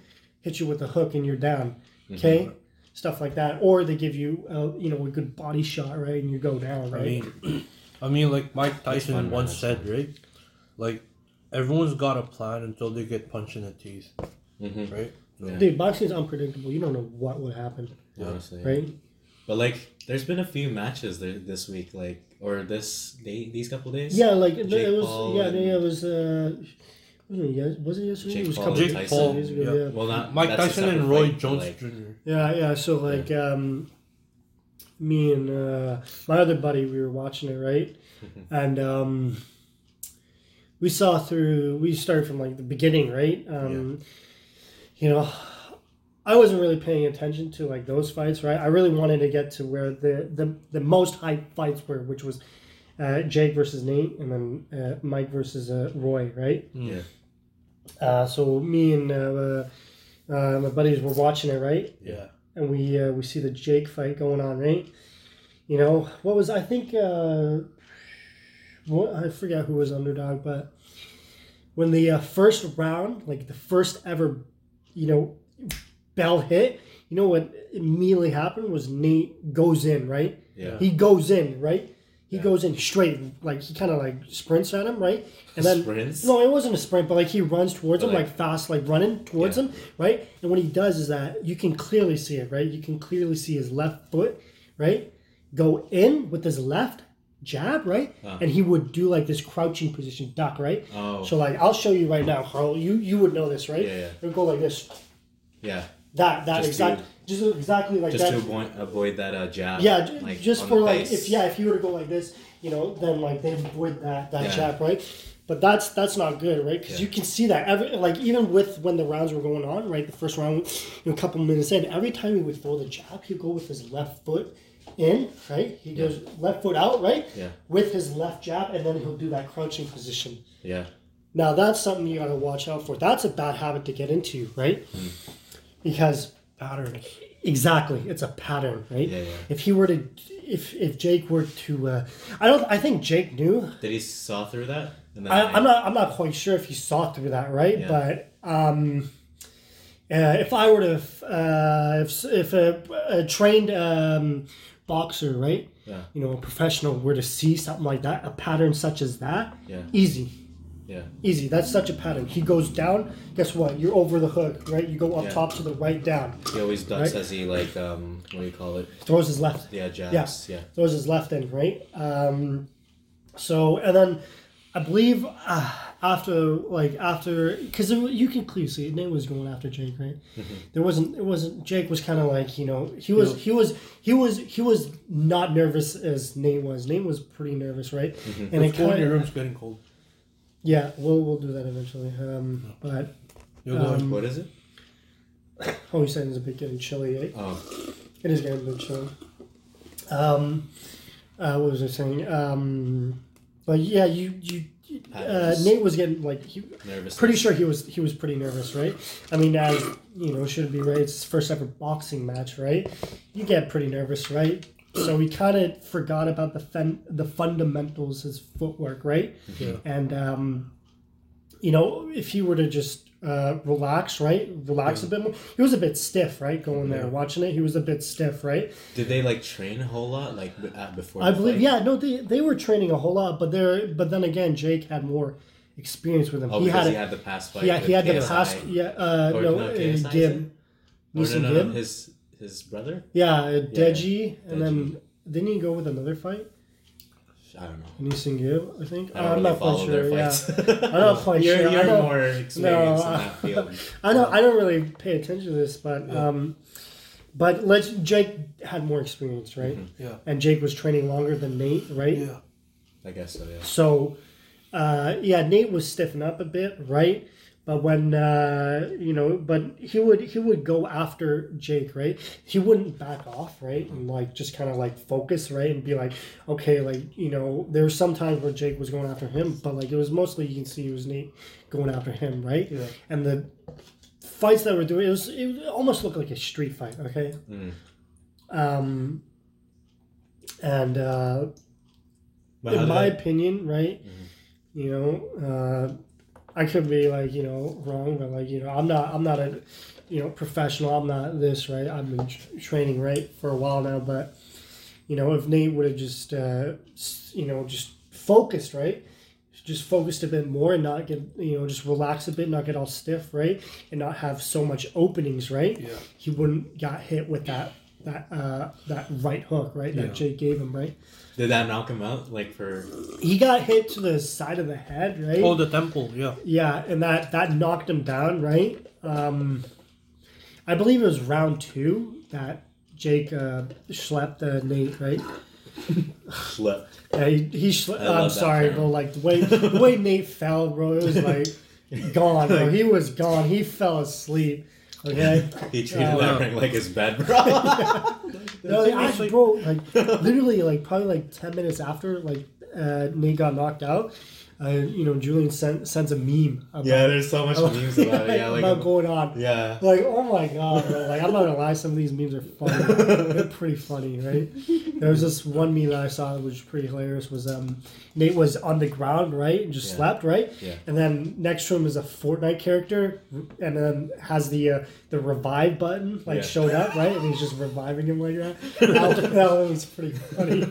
hit you with a hook and you're down okay stuff like that or they give you uh, you know a good body shot right and you go down right. I mean, I mean, like Mike Tyson fun, once man. said, right? Like, everyone's got a plan until they get punched in the teeth, Mm-hmm. right? Yeah. Dude, boxing is unpredictable. You don't know what would happen, Honestly, right? But like, there's been a few matches there this week, like or this day, these couple days. Yeah, like it, Jake it was. Paul yeah, and- yeah, it was. Uh, was it, yes- was it yesterday? Jake it was a Paul couple and Jake Paul, days ago. yeah. Yeah. Well, not Mike that's Tyson and Roy fight, Jones like, Jr. Yeah, yeah. So like, um, me and uh, my other buddy, we were watching it, right? and um, we saw through. We started from like the beginning, right? Um, You know, I wasn't really paying attention to like those fights, right? I really wanted to get to where the the, the most hype fights were, which was uh, Jake versus Nate, and then uh, Mike versus uh, Roy, right? Yeah. Uh, so me and uh, uh, my buddies were watching it, right? Yeah. and we uh, we see the Jake fight going on, right? You know what was I think? Uh, what I forget who was underdog, but when the uh, first round, like the first ever, you know, bell hit, you know what immediately happened was Nate goes in, right? Yeah. He goes in, right? He Yeah. goes in straight, like he kind of like sprints at him, right? And then Sprints? no, it wasn't a sprint, but like he runs towards But him, like, like- fast, like running towards Yeah. him, right? And what he does is that you can clearly see it, right? You can clearly see his left foot, right, go in with his left jab, right, Ah. and he would do like this crouching position duck, right. Oh. So like I'll show you right now, Carl. You you would know this, right? Yeah, yeah. It would go like this, yeah. that that exact, just exactly like Just that. to avoid, avoid that uh, jab. Yeah, like, just for like face. if yeah, if you were to go like this, you know, then like they avoid that that Yeah. jab, right? But that's that's not good, right? Because Yeah. you can see that every like even with when the rounds were going on, right? The first round, you know, a couple minutes in, every time he would throw the jab, he'd go with his left foot in, right? He goes left foot out, right? Yeah. With his left jab, and then he'll do that crouching position. Yeah. Now that's something you gotta watch out for. That's a bad habit to get into, right? Hmm. Because Pattern. Exactly, it's a pattern, right? Yeah, yeah. If he were to, if if Jake were to, uh, I don't. I think Jake knew. Did he saw through that? I, I'm not. I'm not quite sure if he saw through that, right? Yeah. But um, uh, if I were to, uh, if if a, a trained um, boxer, right? Yeah. You know, a professional were to see something like that, a pattern such as that, Yeah. easy. Yeah. Easy. That's such a pattern. He goes down. Guess what? You're over the hook, right? You go up Yeah. top to the right down. He always ducks Right. as he like um what do you call it? Throws his left. Yeah, jabs. Yeah. throws his left in, right? Um, so and then I believe uh, after like after because you can clearly see Nate was going after Jake, right? Mm-hmm. There wasn't it wasn't Jake was kind of like you know he was he was he was he was not nervous as Nate was. Nate was pretty nervous, right? Mm-hmm. And it It's cold. kind Your room's getting cold. Yeah, we'll we'll do that eventually. Um, but You're going. Um, What is it? oh, saying it's a bit getting chilly, eh? Oh. It is getting a bit chilly. Um, uh, what was I saying? Um, but yeah, you you. Uh, Patterns. Nate was getting like he, Nervous. pretty sure he was he was pretty nervous, right? I mean, as you know, should be right. It's his first ever boxing match, right? You get pretty nervous, right? So he kind of forgot about the fen- the fundamentals, his footwork, right? Yeah. And um, you know, if he were to just uh, relax, right, relax a bit more. He was a bit stiff, right, going there, watching it. He was a bit stiff, right? Did they like train a whole lot like before? I believe, fight? yeah, no, they, they were training a whole lot, but they're but then again, Jake had more experience with him. Oh, he because had he had the past fight. Yeah, he had the past. Yeah, uh, Or no, no, uh, KSI, is Gib, Oh, no, no, no, his his brother. Yeah, uh, Deji, and then didn't he go with another fight? I don't know. Neeson Gib, I think. I don't I'm really not quite sure. their Yeah. I'm not quite you're, sure. You're know- more experienced No, in that field. I don't. I don't really pay attention to this, but um, but let's. Jake had more experience, right? Yeah. And Jake was training longer than Nate, right? Yeah. I guess so. Yeah. So, uh, yeah, Nate was stiffen up a bit, right? But when uh, you know, but he would he would go after Jake, right? He wouldn't back off, right, and like just kind of like focus, right, and be like, okay, like you know, there were some times where Jake was going after him, but like it was mostly you can see it was Nate going after him, right? Yeah. And the fights that we're doing, it was it almost looked like a street fight, okay? Mm. Um, and uh, But in my that- opinion, right? Mhm. You know, uh, I could be like you know wrong, but like you know, I'm not I'm not a you know professional. I'm not this right. I've been tr- training right for a while now, but you know, if Nate would have just, uh, you know, just focused, right? Just focused a bit more and not get, you know, just relax a bit, not get all stiff, right? And not have so much openings, right? Yeah. He wouldn't got hit with that that uh that right hook, right? Yeah. That Jake gave him, right? Did that knock him out? Like for He got hit to the side of the head, right? Oh, the temple. Yeah. Yeah, and that that knocked him down, right? Um, I believe it was round two that Jake uh, schlepped uh, Nate, right? schlep. Yeah, he, he schle- I love I'm sorry, term. bro. Like the way the way Nate fell, bro, it was like gone, bro. He was gone. He fell asleep. Okay. He treated Uh, that ring like his bed, bro. No, thing I, is, like- bro, like literally, like probably like ten minutes after, like uh, Nate got knocked out. Uh, you know, Julian sent sends a meme. About, yeah, there's so much memes about it. Yeah, like about going on. yeah. Like, oh my god, bro. Like, I'm not gonna lie, some of these memes are funny. They're pretty funny, right? There was this one meme that I saw which was pretty hilarious was um Nate was on the ground, right? And just Yeah. slept, right? Yeah. And then next to him is a Fortnite character and then has the uh, the revive button like Yeah. showed up, right? And he's just reviving him like that. That, was pretty funny.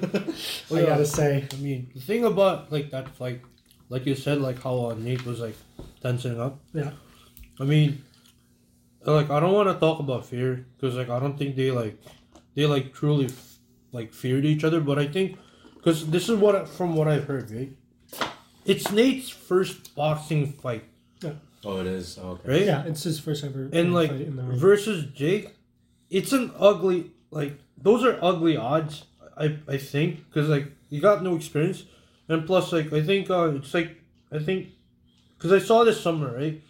I Yeah. gotta say. I mean, the thing about like that fight, like you said, like how uh, Nate was like tensing up. Yeah. I mean, like I don't want to talk about fear because like I don't think they like they like truly like feared each other. But I think because this is what I- from what I've heard, right? It's Nate's first boxing fight, Yeah. Oh, it is. Oh, okay. right? Yeah, it's his first ever And like fight in the ring. versus Jake, it's an ugly like those are ugly odds. I I think because like you got no experience, and plus like I think uh it's like I think because I saw this summer right,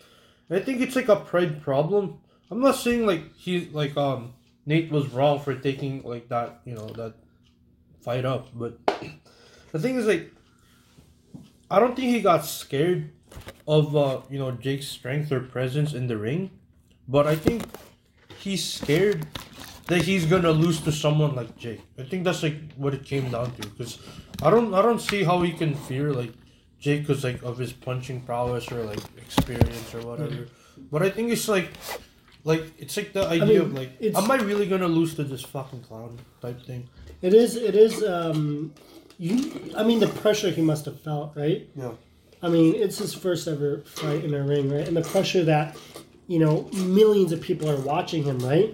I think it's like a pride problem. I'm not saying like he like um Nate was wrong for taking like that you know that fight up, but the thing is like I don't think he got scared of uh you know Jake's strength or presence in the ring. But I think he's scared that he's gonna lose to someone like Jake. I think that's like what it came down to. Because I don't, I don't see how he can fear like Jake because like of his punching prowess or like experience or whatever. But I think it's like, like it's like the idea mean, of like, am I really gonna lose to this fucking clown type thing? It is. It is. Um, you. I mean, the pressure he must have felt, right? Yeah. I mean, it's his first ever fight in a ring, right? And the pressure that, you know, millions of people are watching him, right?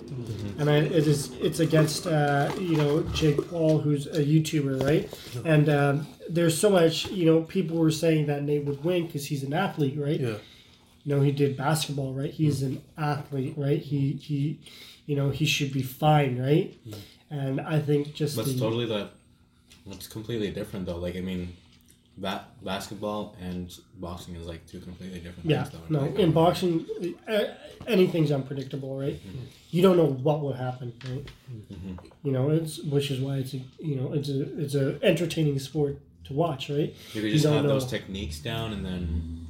And I, it is. It's against, uh, you know, Jake Paul, who's a YouTuber, right? And um, there's so much, you know, people were saying that Nate would win because he's an athlete, right? Yeah. you know he did basketball right he's an athlete right he he you know he should be fine right and i think just That's the, totally the. It's completely different though. Like I mean, ba- basketball and boxing is like two completely different yeah things. Though, no in boxing uh, anything's unpredictable right mm-hmm. you don't know what will happen right mm-hmm. you know it's which is why it's a you know it's a it's a entertaining sport to watch right You could just don't have those techniques down, and then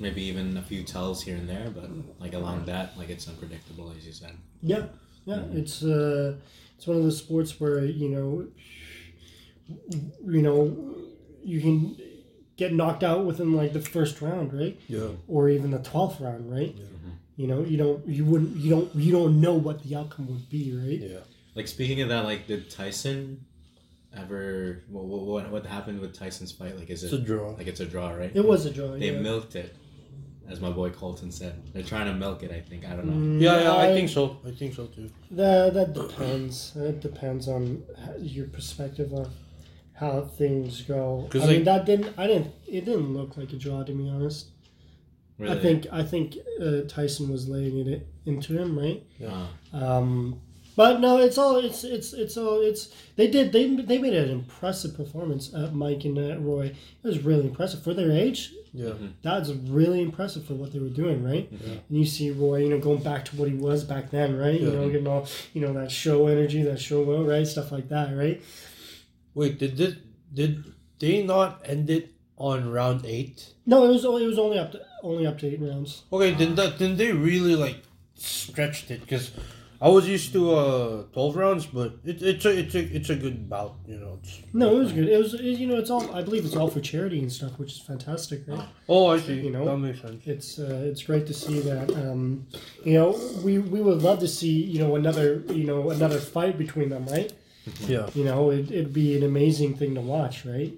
maybe even a few tells here and there. But like along mm-hmm. that, like it's unpredictable, as you said. Yeah, yeah. It's uh, it's one of those sports where you know, you know, you can get knocked out within like the first round, right? Yeah. Or even the twelfth round, right? Yeah. You know, you don't, you wouldn't, you don't, you don't know what the outcome would be, right? Yeah. Like speaking of that, like did Tyson ever? What what, what happened with Tyson's fight? Like is It's it a draw. like it's a draw, right? It was a draw. They yeah. milked it, as my boy Colton said. They're trying to milk it. I think. I don't know. Mm, Yeah, yeah, I think so. I think so too. That that depends. It depends on your perspective of how things go. I mean, that didn't. I didn't. It didn't look like a draw, to be honest. Really? I think I think uh, Tyson was laying it into him, right? Uh, Um, but no, it's all it's it's it's all it's they did they they made an impressive performance. Uh, Mike and uh, Roy, it was really impressive for their age. Yeah. That's really impressive for what they were doing, right? Yeah. And you see Roy, you know, going back to what he was back then, right? Yeah. You know, getting all you know that show energy, that show will, right? Stuff like that, right? Wait, did this, did they not end it on round eight? No, it was only it was only up to only up to eight rounds. Okay, then that then they really like stretched it because I was used to uh twelve rounds, but it, it's a it's a it's a good bout, you know. It's, No, it was good. It was it- you know it's all I believe it's all for charity and stuff, which is fantastic, right? Oh, I see. You know? that makes sense. it's uh, it's great to see that um, you know we we would love to see you know another you know another fight between them right Yeah, You know, it, it'd be an amazing thing to watch, right?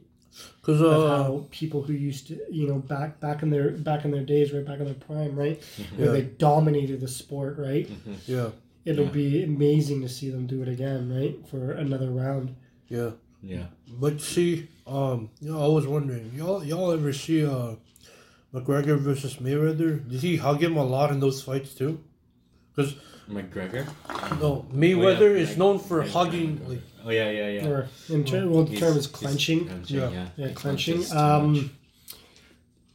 because uh, how people who used to, you know, back back in their back in their days, right, back in their prime, right, where Yeah. they dominated the sport, right. yeah, It'll Yeah. be amazing to see them do it again, right, for another round. yeah. Yeah. But see, um, you know, I was wondering, y'all, y'all ever see uh, McGregor versus Mayweather? Did he hug him a lot in those fights too? Because McGregor. no, Mayweather Oh, yeah. is known for hugging. McGregor. Like, Oh yeah, yeah, yeah. Or in ter- well, the term is clenching. clenching, Yeah. yeah. Yeah, clenching. clenches too much. Um,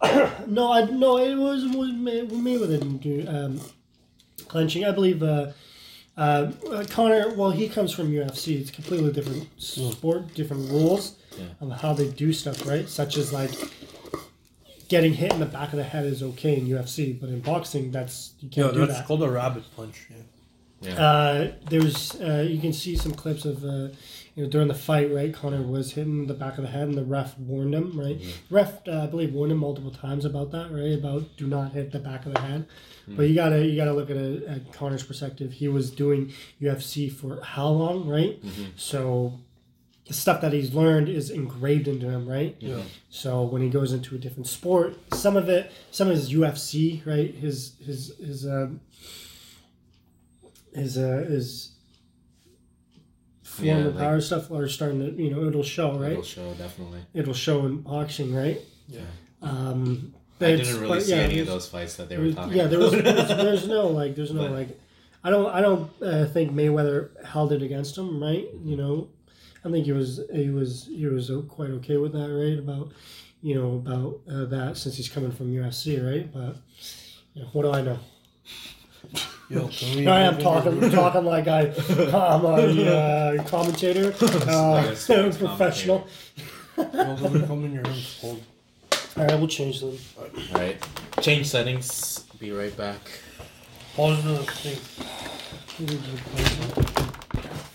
no, I no, it was was May- Mayweather didn't do um, clenching. I believe uh, uh, uh, Conor. Well, he comes from UFC. It's a completely different sport, different rules Yeah. of how they do stuff, right? Such as like getting hit in the back of the head is okay in UFC, but in boxing, that's you can't do that's that. called a rabbit punch. Yeah. Yeah. Uh, there's uh, you can see some clips of uh, you know during the fight, right? Conor was hitting the back of the head, and the ref warned him, right? Ref, uh, I believe, warned him multiple times about that, right? About do not hit the back of the head. But you gotta you gotta look at it at Conor's perspective. He was doing UFC for how long, right? So the stuff that he's learned is engraved into him, right? Yeah. So when he goes into a different sport, some of it, some of his UFC, right? His his his um, his uh, his form Yeah, and like- power stuff are starting to you know it'll show right. It'll show definitely. It'll show in boxing, right? Yeah. Um, I didn't really but, see yeah, any of those fights that they were talking yeah, there was there's, there's no like there's no But- like I don't I don't uh, think Mayweather held it against him, right? You know, I think he was he was he was quite okay with that, right? About you know about uh, that since he's coming from UFC, right? But you know, what do I know? Yo, I am talking talking like I I'm a uh, commentator, uh, professional. Yo, can we come in your room? It's cold. All right, we'll change them. All right. Change settings. Be right back. Pause the thing.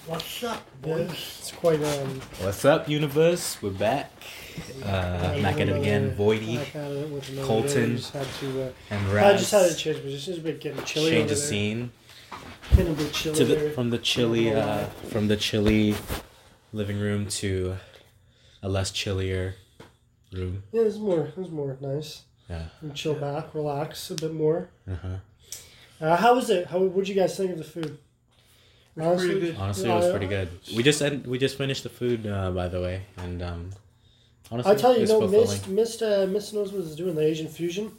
What's up, boys? it's quite um. What's up, universe? We're back. Uh, back at it again. Voidy Back at it with another Colton, day. Just had to. Uh, and I just had to change positions. It's been getting chilly. Change over the scene Getting a bit chilly to the from the chilly uh, from the chilly living room to a less chillier room. Yeah, it's more. It's more nice. Yeah. And chill back, relax a bit more. Uh-huh. Uh, how was it? How would you guys think of the food? It's pretty good. Honestly, it was pretty good. We just end, we just finished the food, uh, by the way, and um, honestly, I tell you, it's no, fulfilling. Mist, Mist, uh, Mist knows what it's doing. The Asian fusion,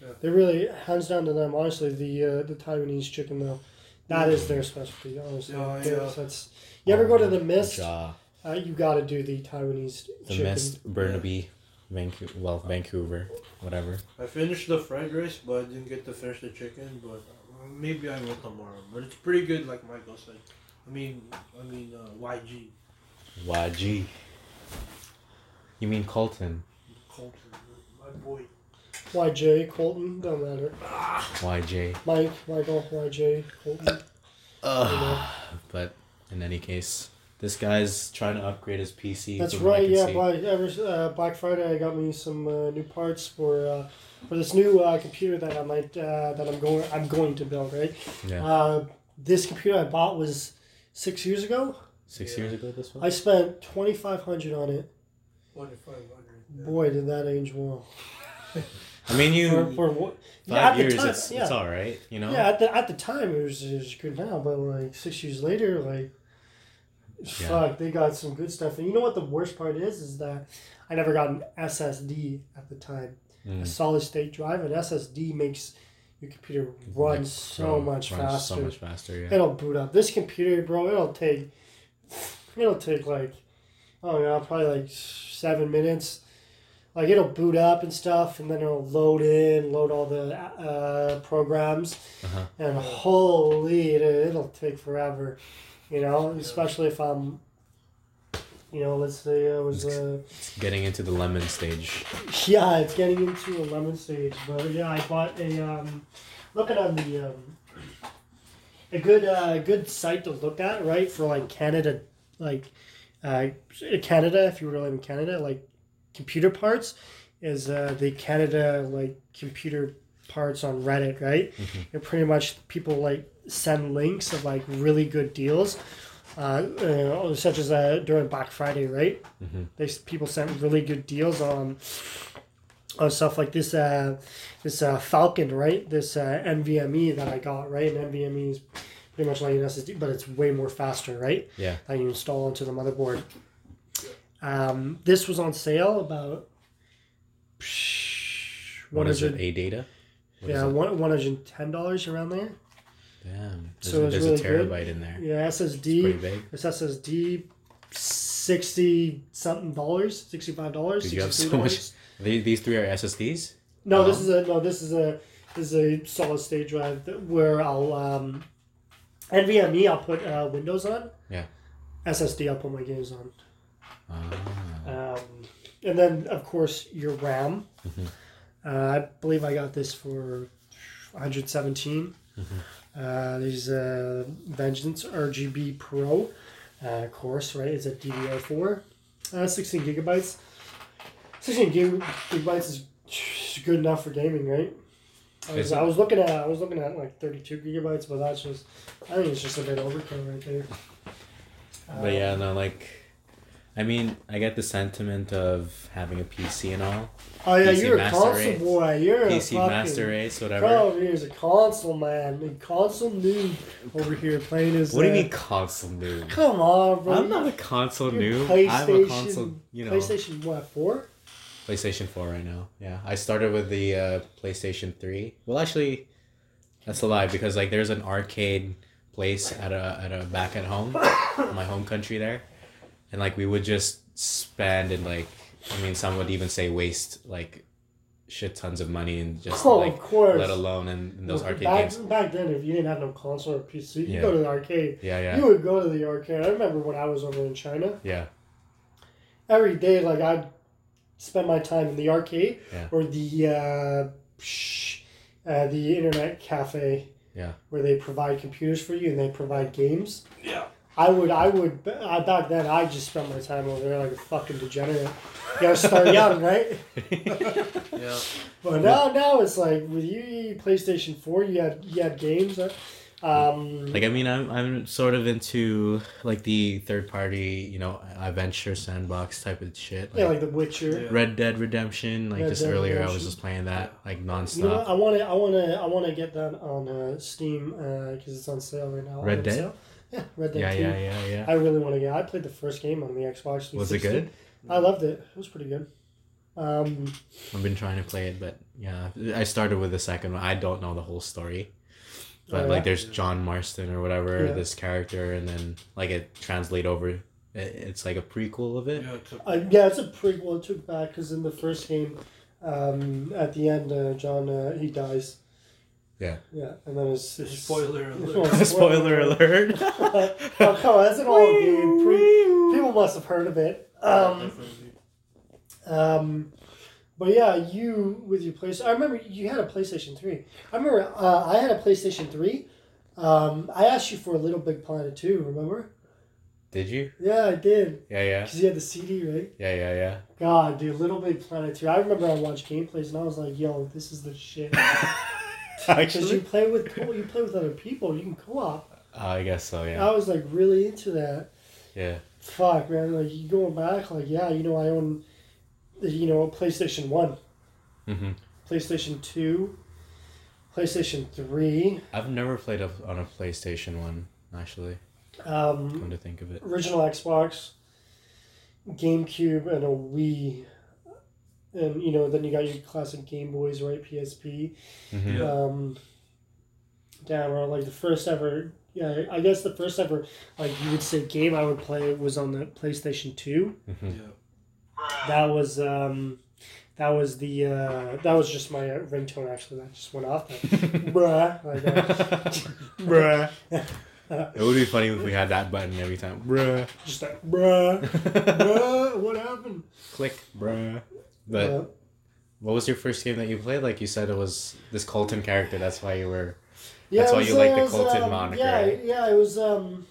Yeah. they really hands down to them. Honestly, the uh, the Taiwanese chicken though, that is their specialty. Honestly, Yeah, That's- yeah. that's. You ever go to the Mist? Jaw. Uh, you got to do the Taiwanese The chicken. Mist, Burnaby, Vancouver, well, Vancouver, whatever. I finished the fried rice, but I didn't get to finish the chicken. But maybe I will tomorrow. But it's pretty good, like Michael said. I mean, I mean, uh, YG YG. You mean Colton? Colton, my boy. YJ Colton, don't matter. YJ. Mike, Michael, YJ Colton. Ugh. But in any case, this guy's trying to upgrade his PC. That's from what I right. Yeah, see. Black, ever, uh, Black Friday, I got me some uh, new parts for uh, for this new uh, computer that I might uh, that I'm going I'm going to build. Right. Yeah. Uh, this computer I bought was six years ago. Six yeah. years ago, this one. I spent twenty five hundred on it. Twenty-five hundred. Boy, did that age well. I mean, you For, for what? five yeah, at the years. time, it's yeah. it's all right. You know. Yeah, at the, at the time it was, it was good now, but like six years later, like, Yeah. fuck, they got some good stuff. And you know what the worst part is? Is that I never got an SSD at the time. A Mm. solid state drive, an SSD makes your computer run Like, so bro, much runs faster. So much faster. Yeah. It'll boot up. This computer, bro, it'll take, it'll take like, oh yeah, probably like seven minutes. Like it'll boot up and stuff, and then it'll load in, load all the uh, programs, Uh-huh. and holy, it, it'll take forever. You know, especially if I'm, you know, let's say I was. Uh, getting into the lemon stage. yeah, it's getting into a lemon stage, but yeah, I bought a um, looking on the um, a good uh, good site to look at, right, for like Canada, like uh, Canada. If you were to live in Canada, like computer parts, is uh, the Canada like computer parts on Reddit, right? Mhm. And pretty much people like send links of like really good deals uh, uh, such as uh, during Black Friday, right? Mhm. They people sent really good deals on on stuff like this uh, this uh, Falcon, right? This uh, NVMe that I got, right? And NVMe is pretty much like an SSD, but it's way more faster, right? Yeah. That you install onto the motherboard. Um, this was on sale about What one it? ADATA? What is Yeah, one one hundred ten dollars around there. Damn. There's, So it's there's really a good. terabyte in there. Yeah, It's pretty SSD. big. This SSD, sixty something dollars, sixty five dollars. You have so much- These three are SSDs? No, this Oh. is a no. This is a this is a solid state drive where I'll um, NVMe I'll put uh, Windows on. Yeah. SSD I'll put my games on. Ah. Um, and then of course your RAM. Mhm. Uh, I believe I got this for 117. Uh, there's uh, Vengeance RGB Pro. Uh, course, right? It's a DDR4. Uh, 16 gigabytes. 16 gig- gigabytes is good enough for gaming, right? I was, I was looking at I was looking at like 32 gigabytes, but that's just I think it's just a bit overkill right there. But yeah, no, like, I mean, I get the sentiment of having a PC and all. Oh yeah, PC you're a console Race. boy. You're PC a fucking PC Master Race, whatever. Bro, here's a console man, a console noob over here playing his. What do you uh, mean console noob? Come on, bro. I'm not a console You're noob. I'm a console, you know, PlayStation what four? PlayStation 4 right now. Yeah, I started with the uh, PlayStation 3. Well, actually, that's a lie because like there's an arcade place at a at a back at home, my home country there, and like we would just spend and like I mean some would even say waste like shit tons of money and just Oh, like of course. let alone in, in those Well, arcade back, games. Back then, if you didn't have no console or PC, you Yeah. go to the arcade. Yeah, yeah, You would go to the arcade. I remember when I was over in China. yeah, Every day, like I'd spend my time in the arcade Yeah. or the uh, psh, uh, the internet cafe. Yeah. Where they provide computers for you and they provide games. Yeah. I would, I would, I, back then I just spent my time over there like a fucking degenerate. You gotta start young, right? Yeah. But now, now it's like with you, PlayStation Four, you had you had games. uh, Um, Like I mean, I'm I'm sort of into like the third party, you know, adventure sandbox type of shit. Like yeah, like The Witcher. Yeah. Red Dead Redemption. Like Red just Dead earlier, I was just playing that like nonstop. You know nonstop. I want to, I want to, I want to get that on uh, Steam because it's on sale right now. Red Dead? sale. Yeah, Red Dead Yeah, 2. yeah, yeah, yeah. I really want to get. I played the first game on the Xbox. 360. Was it good? I loved it. It was pretty good. Um, I've been trying to play it, but yeah, I started with the second one. I don't know the whole story, but Oh, yeah? like there's John Marston or whatever Yeah. this character, and then like it translate over. It, it's like a prequel of it. Yeah, it took- uh, yeah, it's a prequel. It took back because in the first game, um, at the end, uh, John uh, he dies. Yeah. Yeah, and then his, his Spoiler alert. Well, Spoiler alert. oh, come on, that's an old game. Pre- people must have heard of it. Um, Definitely. um, but yeah, you with your PlayStation. I remember you had a PlayStation Three. I remember uh, I had a PlayStation Three. Um, I asked you for a Little Big Planet too. Remember? Did you? Yeah, I did. Yeah, yeah, Cause you had the CD, right? yeah, yeah, yeah. God, dude, Little Big Planet 2. I remember I watched gameplays and I was like, yo, this is the shit. Because you play with you play with other people, you can co-op. uh, I guess so. Yeah, I was like really into that. yeah. Fuck, man, like you going back, like yeah, you know, I own, the you know, PlayStation One, hmm PlayStation Two, PlayStation Three, I've never played a, on a PlayStation One. Actually, um, come to think of it. original Xbox, GameCube, and a Wii. And you know, then you got your classic Game Boys, right? PSP. hmm Yeah. um damn or like the first ever yeah i guess the first ever like you would say game i would play was on the playstation 2 hmm Yeah. that was um that was the uh that was just my uh, ringtone actually that just went off that bruh like that. Bruh. It would be funny if we had that button every time. Bruh. just that bruh bruh what happened Click, bruh. But Uh, what was your first game that you played? Like you said, it was this Colton character. That's why you were. Yeah, That's why was, you like uh, the Colton um, moniker, Yeah, right? yeah, it was um,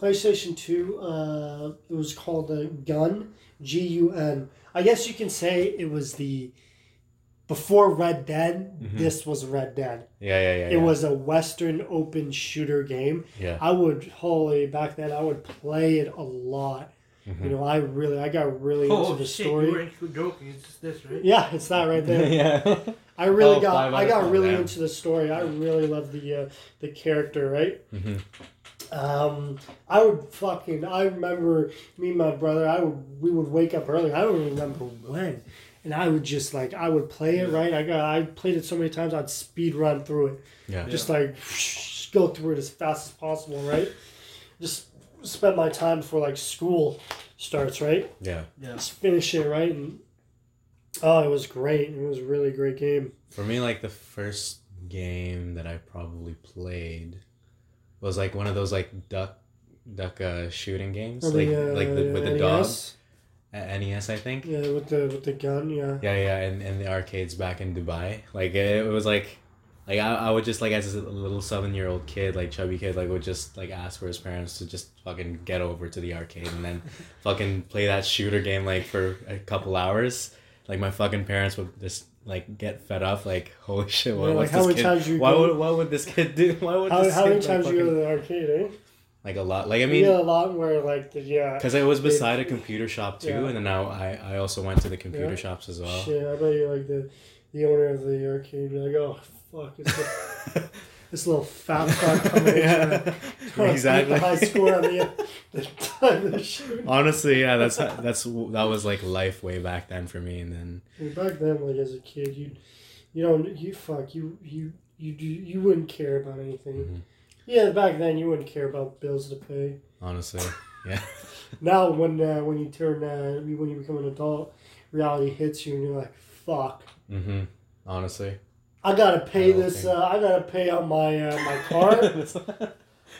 PlayStation Two. Uh, it was called uh, Gun, G U N. I guess you can say it was the before Red Dead, Mhm. this was Red Dead. Yeah, yeah, yeah. It yeah. was a Western open shooter game. Yeah. I would holy back then I would play it a lot. Mhm. You know, I really I got really into Oh the shit! story. You were actually joking. It's just this, right? Yeah, it's that right there. yeah. I really Oh, got I got really man. into the story. I really love the uh, the character, right? hmm Um, I would fucking. I remember me and my brother. I would. We would wake up early. I don't remember when, and I would just like I would play it right. I got. I played it so many times. I'd speed run through it. Yeah. Just like go through it as fast as possible. Right. Just spend my time before like school starts. Right. Yeah. Yeah. Just finish it right and. Oh, it was great. It was a really great game. For me, like the first game that I probably played was like one of those like duck duck uh, shooting games, Oh, like the, uh, like the, with the dog NES? at NES, I think. Yeah, with the with the gun. Yeah. Yeah, yeah, and, and the arcades back in Dubai. Like it was like, like I, I would just like as a little seven year old kid, like chubby kid, like would just like ask for his parents to just fucking get over to the arcade and then fucking play that shooter game like for a couple hours. Like my fucking parents would just like get fed up. Like holy shit, what, Yeah, like, how many times you why go- would what would this kid do? Why would How, this how kid, many like, times you go to the arcade, eh? like a lot? Like I mean. a lot where like the yeah. Because i was beside a computer shop too, Yeah. and then now I, I also went to the computer Yeah. shops as well. Shit, I bet you like the the owner of the arcade. You're like, oh fuck, it's a, this little fat fuck coming in. yeah, exactly. The high score on the, the time of shooting. Honestly, yeah, that's that's that was like life way back then for me, and then And back then, like as a kid, you you don't you fuck you you you do you wouldn't care about anything. Mhm. Yeah, back then you wouldn't care about bills to pay. honestly, yeah, Now when uh, when you turn uh, when you become an adult, reality hits you and you're like, fuck. Mm-hmm. honestly, I gotta pay I this. Uh, I gotta pay out my uh, my car.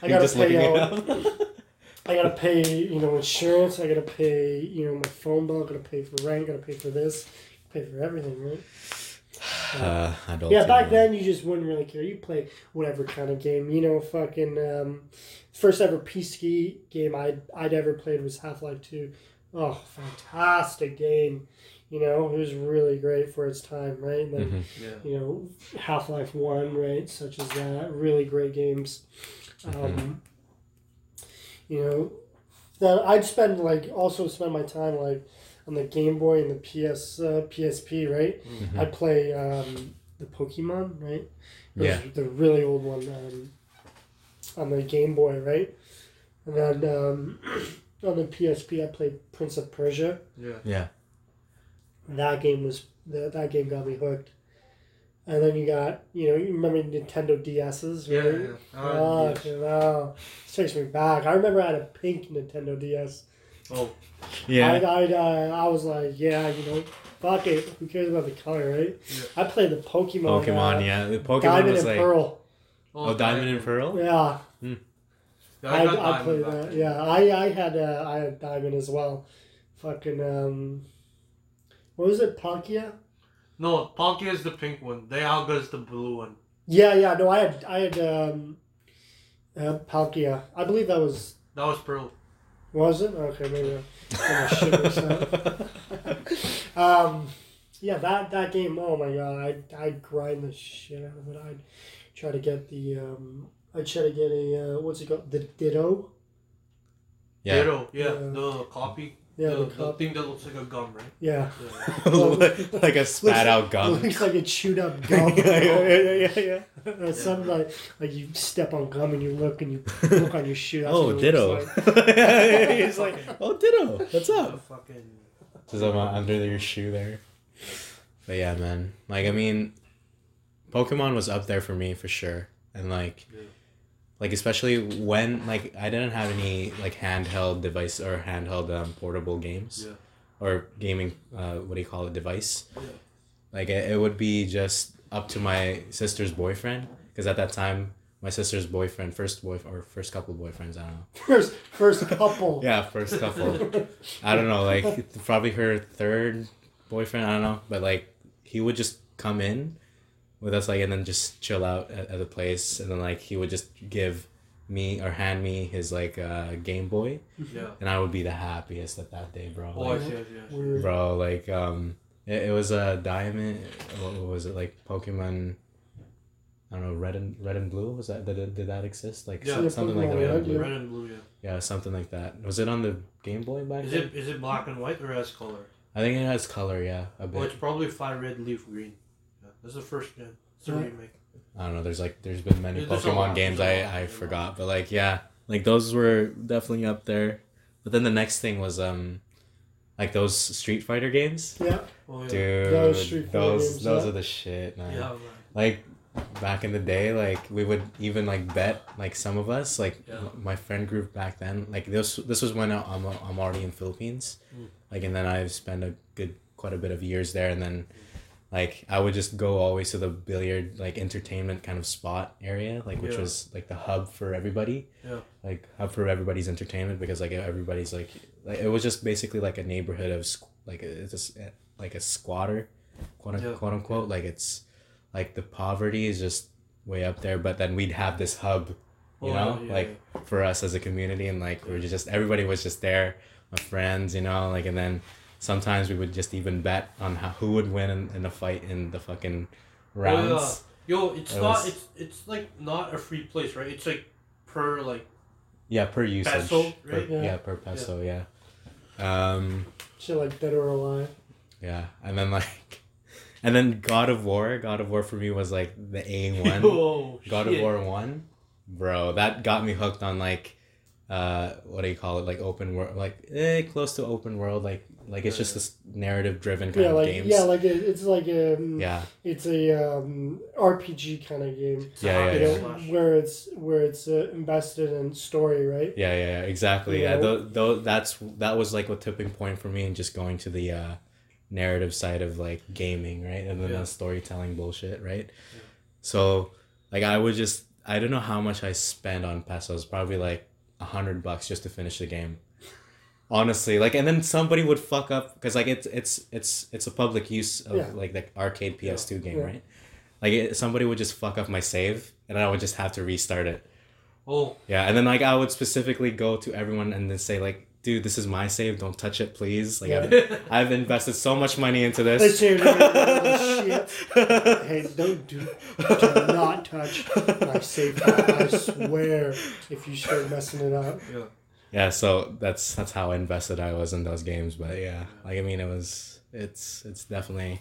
I gotta pay out. I gotta pay you know insurance. I gotta pay you know my phone bill. I gotta pay for rent. I gotta pay for this. Pay for everything, right? uh, adult. yeah, back then you just wouldn't really care. You play whatever kind of game. You know, fucking um, first ever PC game I'd I'd ever played was Half Life Two. Oh, fantastic game. You know, it was really great for its time, right? And then, Mhm. Yeah. you know, Half Life One, right? Such as that, really great games. Um, you know, then I'd spend like also spend my time like on the Game Boy and the PS uh, PSP, right? Mhm. I'd play um, the Pokemon, right? Those- Yeah. the really old one um, on the Game Boy, right? And then um, on the PSP, I played Prince of Persia Yeah. Yeah, that game was that, that game got me hooked. And then you got you know you remember Nintendo DSs, Yeah. right? yeah. Oh, Uh, yes. you know, this takes me back. I remember I had a pink Nintendo DS. Oh. yeah, I I, uh, I was like, yeah, you know, fuck it. Who cares about the color, right? Yeah. I played the Pokemon. Pokemon. uh, yeah, the Pokemon Diamond was and like Pearl. oh, Diamond and Pearl. Yeah, Yeah, I, got I, played that. then. Yeah, I I had uh, I had Diamond as well. Fucking um, what was it? Palkia. No, Palkia is the pink one. They Dialga is the blue one. Yeah, yeah. No, I had I had um, uh, Palkia. I believe that was That was Pearl. was it? Okay, maybe. I- I'm shit myself. um, yeah, that that game. Oh my god, I I'd grind the shit out of it. I'd try to get the um, I'd try to get a uh, what's it called? The Ditto. yeah, Ditto. Yeah, Yeah. the copy. Yeah, the, the, the thing that looks like a gum, right? Yeah. Yeah. like a spat out gum. It Looks like a chewed up gum. yeah, yeah, yeah, yeah. Or uh, something like like you step on gum and you look and you look on your shoe. That's Oh, ditto. like. He's like, oh, ditto. What's up? fucking. Just I'm under your shoe there. But yeah, man. Like I mean, Pokemon was up there for me for sure, and like, Yeah. Like especially when like I didn't have any like handheld device or handheld um, portable games Yeah. or gaming. Uh, what do you call it? Device. Yeah. Like it, it would be just up to my sister's boyfriend because at that time my sister's boyfriend, first boy or first couple boyfriends, I don't know. First first couple. Yeah, first couple. I don't know, like probably her third boyfriend. I don't know, but like he would just come in with us, like, and then just chill out at, at the place, and then like he would just give me or hand me his like uh, Game Boy, Yeah. and I would be the happiest at that day, bro. Oh, Like, yes, yes, yes. Bro, like um, It, it was a diamond. What, what was it like? Pokemon. I don't know. Red and red and blue. Was that did, did that exist? Like Yeah. some- something like that. Red, Yeah. yeah. Red and blue, yeah. yeah, something like that. Was it on the Game Boy back Is then? it is it black and white or has color? I think it has color. Yeah, a bit. Well, it's probably fire red, leaf green. Yeah, that's the first gen. It's a Yeah. remake. I don't know. There's like there's been many There's Pokemon games there's a I lot, I there's forgot, but like yeah, like those were definitely up there. But then the next thing was um, like those Street Fighter games. Yeah. Oh yeah. Dude, Those Street those games, those yeah. are the shit, man. Yeah, man. Like back in the day, like we would even like bet like some of us, like Yeah. my friend group back then. Like this this was when I'm I'm already in Philippines, Mm. like and then I've spent a good quite a bit of years there, and then like I would just go always to the billiard like entertainment kind of spot area, like which Yeah. was like the hub for everybody. Yeah. Like hub for everybody's entertainment because like everybody's like like it was just basically like a neighborhood of like it's just eh, like a squatter, quote, Yeah. quote unquote. Like it's like the poverty is just way up there, but then we'd have this hub, you Oh, know, yeah, like for us as a community, and like we are just everybody was just there, my friends, you know, like and then sometimes we would just even bet on how, who would win in, in a fight in the fucking rounds. Yo, it's It not. was- It's it's like not a free place, right? It's like per like. Yeah, per usage. Peso, per, yeah. Yeah. per peso. Yeah. Um. Shit like Dead or Alive. Yeah, and then like, and then God of War. God of War for me was like the A one. Oh, God of. War one, bro. That got me hooked on like, uh, what do you call it? Like open world, like eh, close to open world. Like like it's just this narrative driven kind Yeah, of like games. yeah, like it, it's like um, yeah, it's a um, RPG kind of game. Yeah, you yeah, know, where it's where it's uh, invested in story, right? yeah, yeah, yeah, exactly. You Yeah, though, though that's that was like a tipping point for me in just going to the uh, narrative side of like gaming, right, and then Yeah. the storytelling bullshit, right. So, like, I would just I don't know how much I spent on pesos, probably like a hundred bucks just to finish the game. Honestly, like, and then somebody would fuck up because like it's it's it's it's a public use of Yeah. like the arcade PS2 game, Yeah. right? Like it, somebody would just fuck up my save, and I would just have to restart it. Oh, Yeah, and then like I would specifically go to everyone and then say like, "Dude, this is my save. Don't touch it, please." Like I've, I've invested so much money into this. "Oh, shit. Hey, don't do, do not touch my save file. I swear, if you start messing it up. yeah. Yeah, so that's that's how invested I was in those games. But yeah, like I mean, it was it's it's definitely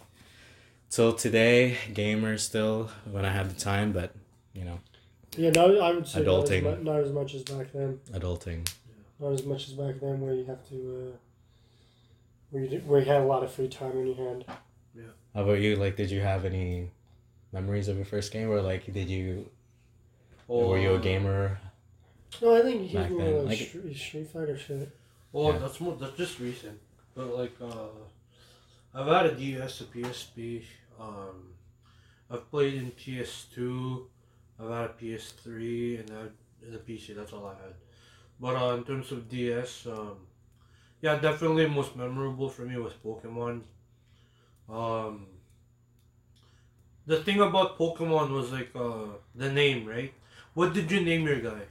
till today gamer still when I have the time, but you know, Yeah, no, I would say not as, Adulting. mu- not as much as back then. adulting. Not as much as back then, where you have to, uh, where you did, where you had a lot of free time in your hand. Yeah. How about you? Like, did you have any memories of your first game, or like, did you Oh, were you a gamer? No, I think he's Back more then, like, like- Street, Street Fighter shit. Oh, Yeah. that's more. That's just recent. But like, uh, I've had a DS, a PSP. Um, I've played in PS2. I've had a PS3 and a, and a PC. That's all I had. But uh, in terms of DS, um, yeah, definitely most memorable for me was Pokemon. Um, the thing about Pokemon was like uh, the name, right? What did you name your guy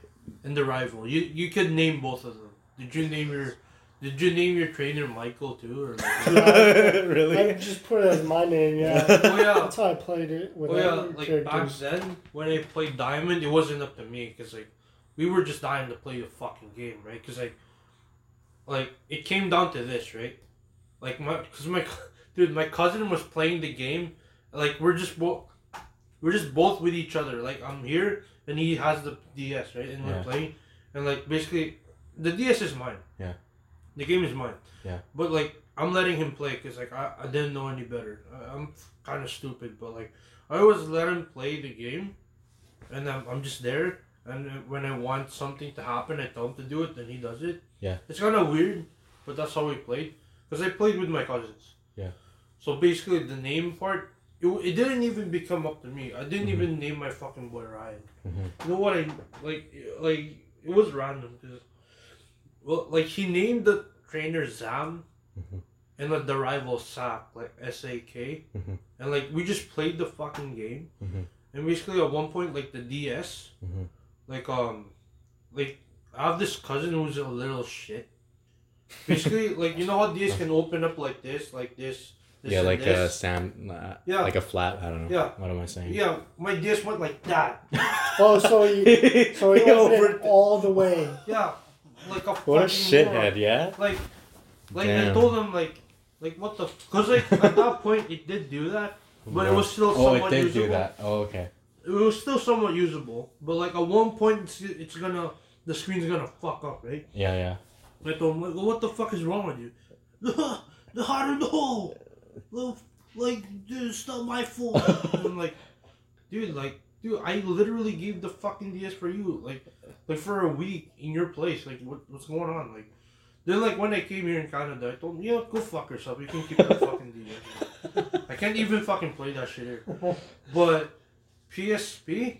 and the rival? You you could name both of them. Did you name your Did you name your trainer Michael too, or? Like, I just put it as my name, yeah. oh yeah, That's how I played it with Oh yeah, other like back then when I played Diamond, it wasn't up to me because like we were just dying to play the fucking game, right? Because like, like it came down to this, right? Like my, cause my, dude, my cousin was playing the game, like we're just both, we're just both with each other. Like I'm here and he has the DS, right? And we're Yeah. playing, and like basically, the DS is mine. Yeah. The game is mine. Yeah. But like I'm letting him play because like I, I didn't know any better. I, I'm kind of stupid, but like I always let him play the game, and I'm, I'm just there. And when I want something to happen, I tell him to do it, then he does it. Yeah. It's kind of weird, but that's how we played. Because I played with my cousins. Yeah. So basically, the name part, it, it didn't even become up to me. I didn't Mhm. even name my fucking boy Ryan. Mhm. You know what I like? Like it was random because, well, like he named the trainer Zam, Mhm. and like the rival Sak, like S A K, Mhm. and like we just played the fucking game, Mhm. and basically at one point like the DS, Mhm. like um, like I have this cousin who's a little shit. Basically, like you know how DS can open up like this, like this, this yeah, and like a this. sand. Uh, Yeah. Like a flat. I don't know. Yeah. What am I saying? Yeah, my DS went like that. Oh, so you, so it Yo, wasn't all the way. Yeah, like a What a fucking moron. shithead, yeah? Like, like I told him like, like what the? Cause like at that point it did do that, but it was still Oh, somewhat it did usable. do that. Oh, okay. It was still somewhat usable, but like at one point it's, it's gonna the screen's gonna fuck up, right? Yeah, yeah. I told him like, well, what the fuck is wrong with you? The, the heart of the hole. Well, like, dude, it's not my fault. And I'm like, dude, like, dude, I literally gave the fucking DS for you, like, like for a week in your place. Like, what, what's going on? Like, then like when I came here in Canada, I told him, yeah, go fuck yourself. You can keep the fucking DS. I can't even fucking play that shit here. But PSP,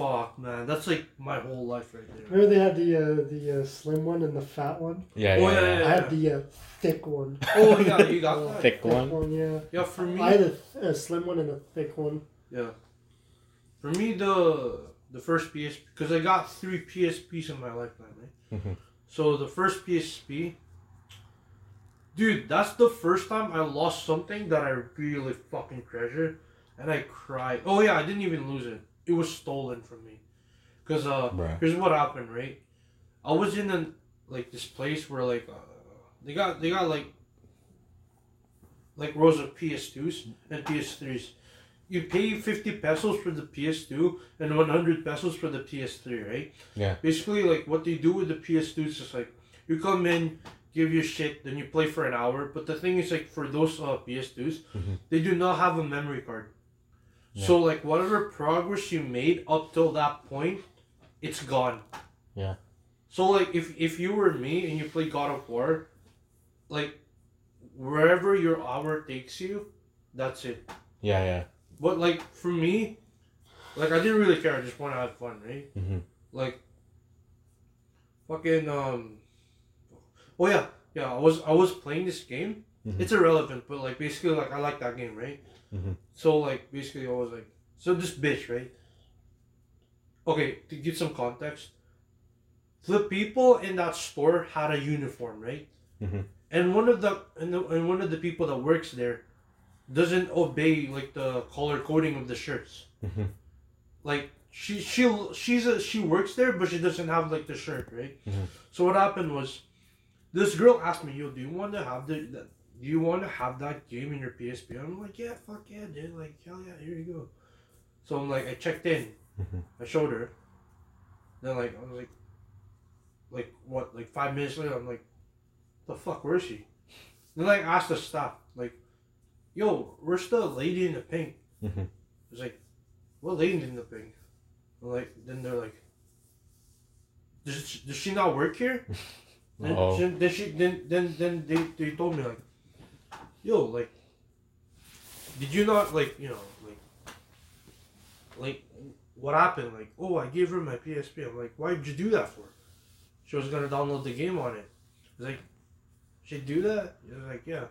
fuck man, that's like my whole life right there. Remember they had the uh, the uh, slim one and the fat one. Yeah, Oh, yeah, yeah, yeah. yeah. I had the uh, thick one. Oh yeah, you got that. Thick one? yeah. Yeah, for me. I had a, th- a slim one and a thick one. Yeah. For me, the the first PSP because I got three PSPs in my lifetime, right? Mhm. So the first PSP, dude, that's the first time I lost something that I really fucking treasure, and I cried. Oh yeah, I didn't even lose it. It was stolen from me. Cause uh, Bruh. here's what happened, right? I was in an like this place where like uh, they got they got like like rows of PS2s and PS3s. You pay 50 pesos for the PS2 and 100 pesos for the PS3, right? Yeah. Basically, like what they do with the PS2s is like you come in, give you shit, then you play for an hour. But the thing is, like for those uh, PS2s, Mhm. they do not have a memory card. Yeah. So like whatever progress you made up till that point, it's gone. Yeah. So like if if you were me and you play God of War, like wherever your hour takes you, that's it. Yeah, yeah. But like for me, like I didn't really care. I just want to have fun, right? Mhm. Like fucking um. Oh yeah, yeah. I was I was playing this game. Mhm. It's irrelevant, but like basically like I like that game, right? Mhm. So like basically I was like so this bitch, right? Okay, to give some context, the people in that store had a uniform, right? Mhm. And one of the and, the and one of the people that works there doesn't obey like the color coding of the shirts. Mhm. Like she she she's a she works there, but she doesn't have like the shirt, right? Mhm. So what happened was, this girl asked me, "Yo, do you want to have the, the do you want to have that game in your PSP?" I'm like, "Yeah, fuck yeah, dude! Like hell yeah, here you go." So I'm like, I checked in, Mhm. I showed her. Then like I was like, like what? Like five minutes later, I'm like, the fuck, where is she? Then like I asked the staff, like, "Yo, where's the lady in the pink?" Mhm. It's like, what lady in the pink? I'm like, then they're like, does she, does she not work here? Then, Oh. she, then she then then then they, they told me like, yo, like, did you not like you know like, like what happened? Like, oh, I gave her my PSP. I'm like, why did you do that for? She was gonna download the game on it. I was like, she do that? He was like, yeah.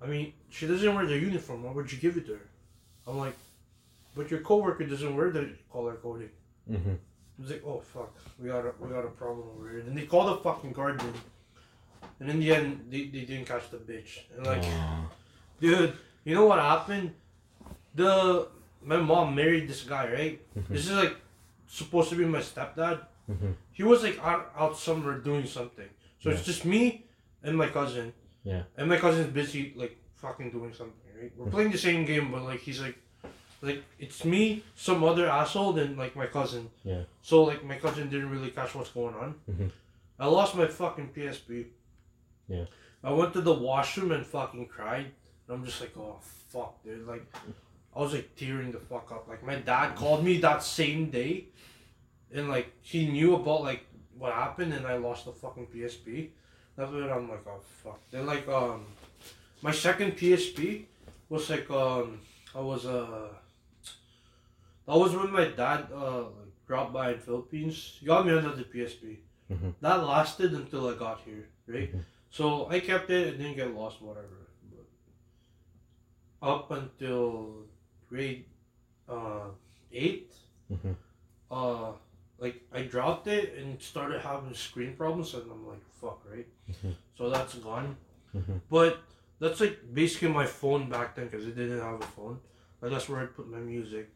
I mean, she doesn't wear the uniform. Why would you give it to her? I'm like, but your coworker doesn't wear the color coding. Mhm. I was like, oh fuck, we got a we got a problem over here. And they called the fucking guard in. And in the end, they, they didn't catch the bitch. And like, Aw. dude, you know what happened? The my mom married this guy, right? This is like supposed to be my stepdad. Mhm. He was like out, out somewhere doing something. So Yeah. it's just me and my cousin. Yeah. And my cousin's busy like fucking doing something, right? We're playing the same game, but like he's like, like it's me, some other asshole, then like my cousin. Yeah. So like my cousin didn't really catch what's going on. Mhm. I lost my fucking PSP. Yeah. I went to the washroom and fucking cried. And I'm just like, oh fuck, dude. Like, I was like tearing the fuck up. Like my dad called me that same day, and like he knew about like what happened, and I lost the fucking PSP. That's when I'm like, oh fuck. Then like um, my second PSP was like um, I was uh, that was when my dad uh like dropped by in Philippines. He got me another PSP. Mhm. That lasted until I got here, right? Mhm. So I kept it. It didn't get lost, whatever. But up until grade uh, eight, Mhm. uh, like I dropped it and started having screen problems, and I'm like, fuck, right? Mhm. So that's gone. Mhm. But that's like basically my phone back then because it didn't have a phone. Like that's where I put my music,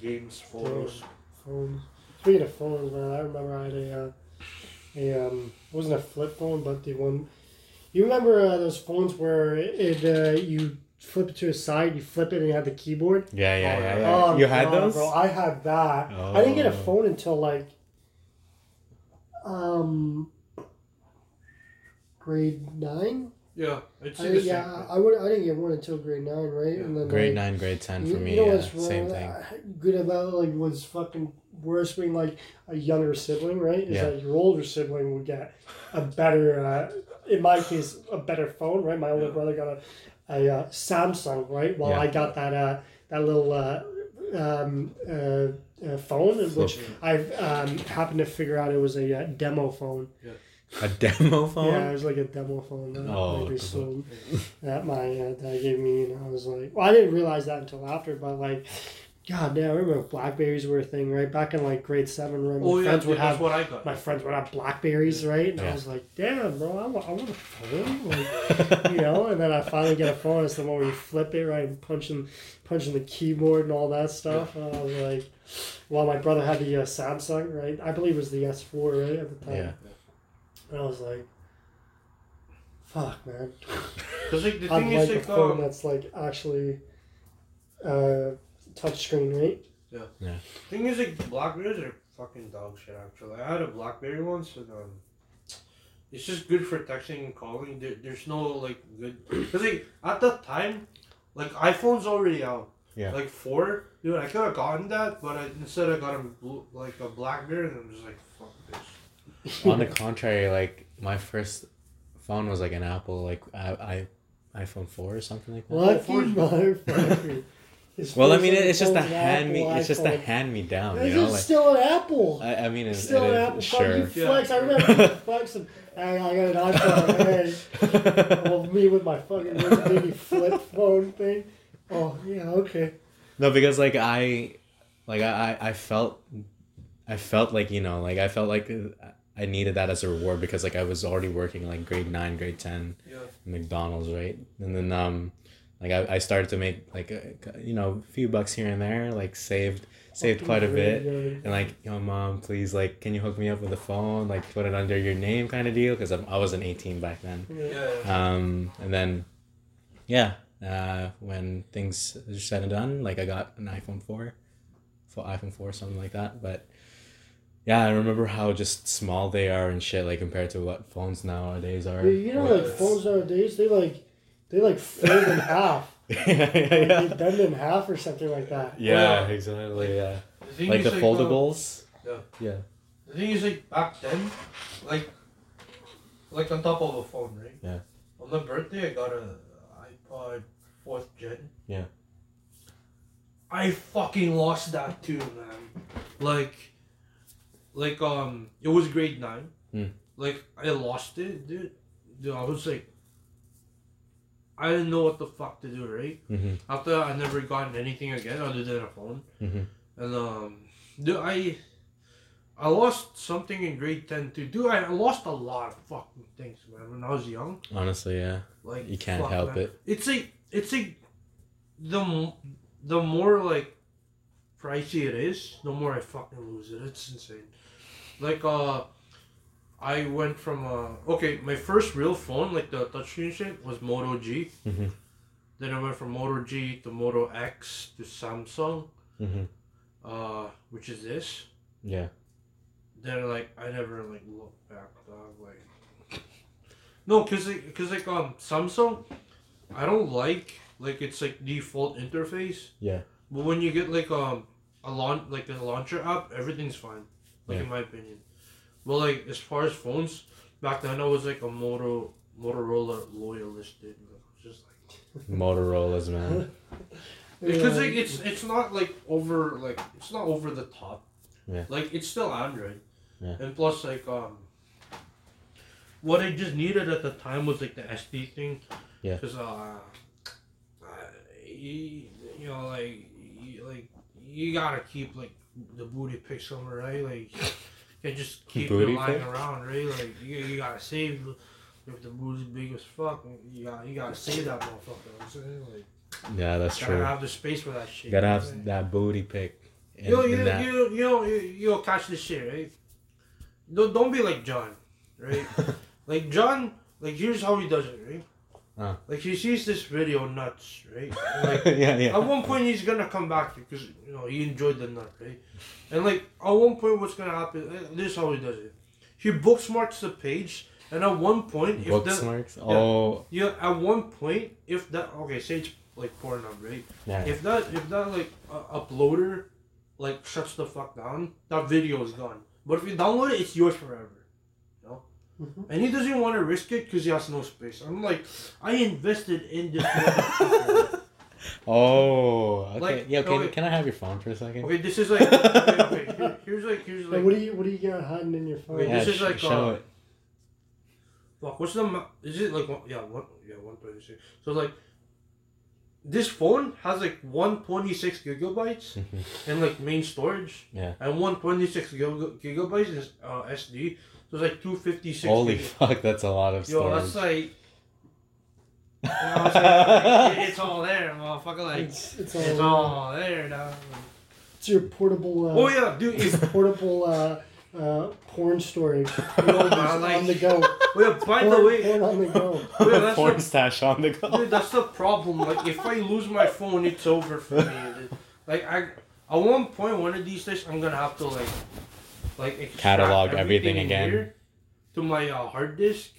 games, photos. Phones. Speaking of phones, man, I remember I had a, uh, a um, it wasn't a flip phone, but the one. You remember uh, those phones where it uh, you flip it to a side, you flip it, and you had the keyboard. Yeah, yeah, Oh, yeah. yeah. yeah. Oh, you had God, those? bro. I had that. I didn't get a Oh. phone until like, um, grade nine. Yeah, it's I, yeah. I would. I didn't get one until grade nine, right? Yeah. And then Grade like, nine, grade ten you, for me. you know yeah, what's wrong? same thing. uh, Good about like was fucking worse being like a younger sibling, right? Is Yeah. that your older sibling would get a better, uh, in my case, a better phone, right? My older Yeah. brother got a, a uh, Samsung, right? While Yeah. I got that uh, that little uh, um, uh, uh, phone, in which I um, happened to figure out it was a uh, demo phone. A demo phone? Yeah, it was like a demo phone that Oh, like, what they the fuck? sold that my uh, that gave me, and I was like, well, I didn't realize that until after, but like, God damn, I remember Blackberries were a thing, right? Back in like grade seven, right? My Oh yeah, friends dude, would have what I got. my friends would have Blackberries, right? And I was like, damn, bro, I want, I want a phone, like, you know. And then I finally get a phone. It's the one where you flip it, right, and punching punching the keyboard and all that stuff. And I was like, well, my brother had the uh, Samsung, right? I believe it was the S4, right, at the time. Yeah. And I was like, fuck, man. Because like the I'd thing like is a phone um, that's like actually uh, touchscreen, right? Yeah. Yeah. Thing is like Blackberries are fucking dog shit. Actually, I had a Blackberry once, and um, it's just good for texting and calling. There, there's no like good because like at that time, like iPhone's already out. Yeah. Like four, dude. I could have gotten that, but I, instead I got a blue, like a BlackBerry, and I'm just like, fuck this. On the contrary, like my first phone was like an Apple, like I, I iPhone four or something like that. Lucky four's- motherfucker. His Well, I mean, it's just a hand me. It's just a hand me down. It's You know, just like still an Apple. I, I mean, it's, Still it an is- Apple. Fuck, you Sure. flex. I remember flexing. Hey, I got an iPhone. Hey, well, me with my fucking little baby flip phone thing. Oh yeah, okay. No, because like I, like I, I I felt, I felt like you know, like I felt like uh, I needed that as a reward because like I was already working like grade nine, grade ten, Yeah. McDonald's, right? And then um, like I, I started to make like a, you know a few bucks here and there, like saved saved quite a bit. And like, yo, mom, please, like, can you hook me up with a phone? Like, put it under your name, kind of deal, because I wasn't eighteen back then. Yeah. Yeah. Um, and then, yeah, uh, when things are said and done, like I got an iPhone four, for iPhone four, something like that. But yeah, I remember how just small they are and shit, like compared to what phones nowadays are. Yeah, you know, like phones nowadays, they like they like fold in half. yeah, Like, yeah, They bend in half or something like that. Yeah, Yeah. exactly. Yeah, The like the uh, foldables. yeah. Yeah. The thing is, like back then, like, like on top of a phone, right? Yeah. On my birthday, I got a iPod fourth gen. Yeah. I fucking lost that too, man. Like, like um, it was grade nine. Hmm. Like I lost it, dude. Dude, I was like, I didn't know what the fuck to do, right? Mm-hmm. After that, I never gotten anything again other than a phone. Mm-hmm. And um, dude, I I lost something in grade ten too. Dude, I lost a lot of fucking things, man. When I was young, Honestly, yeah. like You can't fuck, help man. it. It's like it's like the the more like pricey it is, the more I fucking lose it. It's insane. Like uh, I went from uh okay, my first real phone like the touchscreen shit was Moto G. Mhm. Then I went from Moto G to Moto X to Samsung, Mm-hmm. uh, which is this. Yeah. Then like I never like looked back, dog. Like no, cause like, cause like um Samsung, I don't like like it's like default interface. Yeah. But when you get like um a launch like a launcher app, everything's fine. Like Yeah. in my opinion. But like as far as phones, back then I was like a Moto Motorola loyalist, dude. Like, just like Motorola's, man. because Yeah. like it's it's not like over like it's not over the top. Yeah. Like it's still Android. Yeah. And plus like um what I just needed at the time was like the SD thing. Yeah. Cause uh, uh you, you know like you, like you gotta keep like the booty pic somewhere right like you just keep Booty it lying around right like you, you gotta save if the booty's big as fuck, you got you gotta save that motherfucker. You know what I'm saying like, Yeah, that's gotta true. have the space for that shit. Gotta you know what I'm have that booty pick. in- You you that. you you know you you'll catch this shit right. Don't don't be like John, right? like John, like here's how he does it, right? Uh. Like he sees this video nuts, right? Like yeah, yeah. at one point he's gonna come back because you know he enjoyed the nut, right? And like at one point, what's gonna happen? eh, This is how he does it. He bookmarks the page, and at one point, if the Bookmarks. Oh, yeah, at one point, if that okay, say it's like Pornhub, right? yeah. If that if that like uh, uploader like shuts the fuck down, that video is gone. But if you download it, it's yours forever. You know? Mhm. And he doesn't want to risk it because he has no space. I'm like, I invested in this. Oh, okay. Like, yeah, no, can, wait. can I have your phone for a second? okay, this is like okay, okay, here- here's like here's Like, like what do you what do you got hiding in your phone? Wait, yeah, this is sh- like, show uh, it. fuck. What's the ma- is it like one, yeah one yeah one twenty six. So like. This phone has like 126 gigabytes and like main storage. Yeah. And 126 gig- gigabytes is uh, SD. So it's like 256. Holy fuck, that's a lot of Yo, storage. that's like. You know what I'm? Like, it's all there, motherfucker. Like, It's, it's all, it's all there, dog. it's your portable. Uh, Oh yeah, dude. It's, portable uh, uh, porn storage. You know, like- on the go. oh yeah, by Porn, the way, porn on the go. oh, yeah, that's Porn the, stash on the go. dude, that's the problem. Like, if I lose my phone, it's over for me. dude. Like, I at one point, one of these days, I'm gonna have to like, like Catalog everything in again. to my uh, hard disk.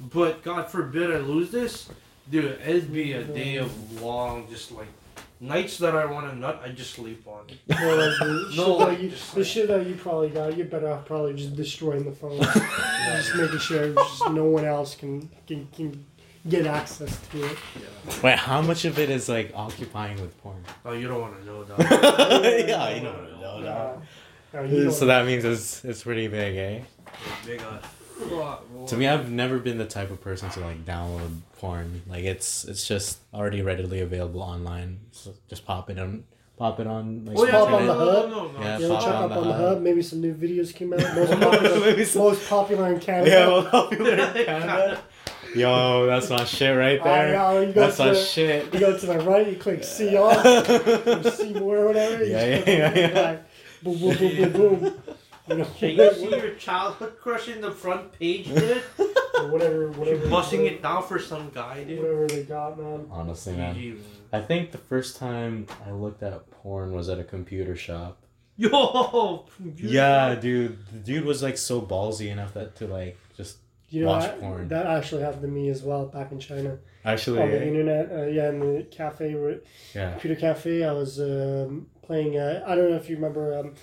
But God forbid I lose this, dude. It'd be a day of long, just like nights that I want to nut. I just sleep on. More like the shit No, that you, just the like- shit that you probably got. You better off probably just destroying the phone. just making sure just no one else can, can can get access to it. Wait, how much of it is like occupying with porn? Oh, you don't want to know, dog. yeah, you don't know. Uh, uh, you don't- So that means it's it's pretty big, eh? Big ass. To me, I've never been the type of person to like download porn. Like it's it's just already readily available online. So just pop it on, pop it on. Like, Oh yeah, Pop on no, the hub. no, no. Yeah, You ever pop check on up the on the hub. hub? Maybe some new videos came out. Most popular, some- most popular in Canada. Yeah, well, popular in Canada. Yo, that's my shit right I there. know, you go That's to my the- shit. You go to the right, you click see all, see more or whatever. you Yeah, yeah, yeah, guy. Boom, boom, boom, boom, boom. You know, Can you see your childhood crush in the front page, dude? or whatever, whatever. Busting it down for some guy, dude. Whatever they got, man. Honestly, man. GG. I think the first time I looked at porn was at a computer shop. Yo! Yeah, dude. The dude was like so ballsy enough that to like just You know, Watch that, porn. that actually happened to me as well back in China. actually. on the eh? internet, uh, yeah, in the cafe, where- Yeah. computer cafe. I was um, playing. Uh, I don't know if you remember. Um,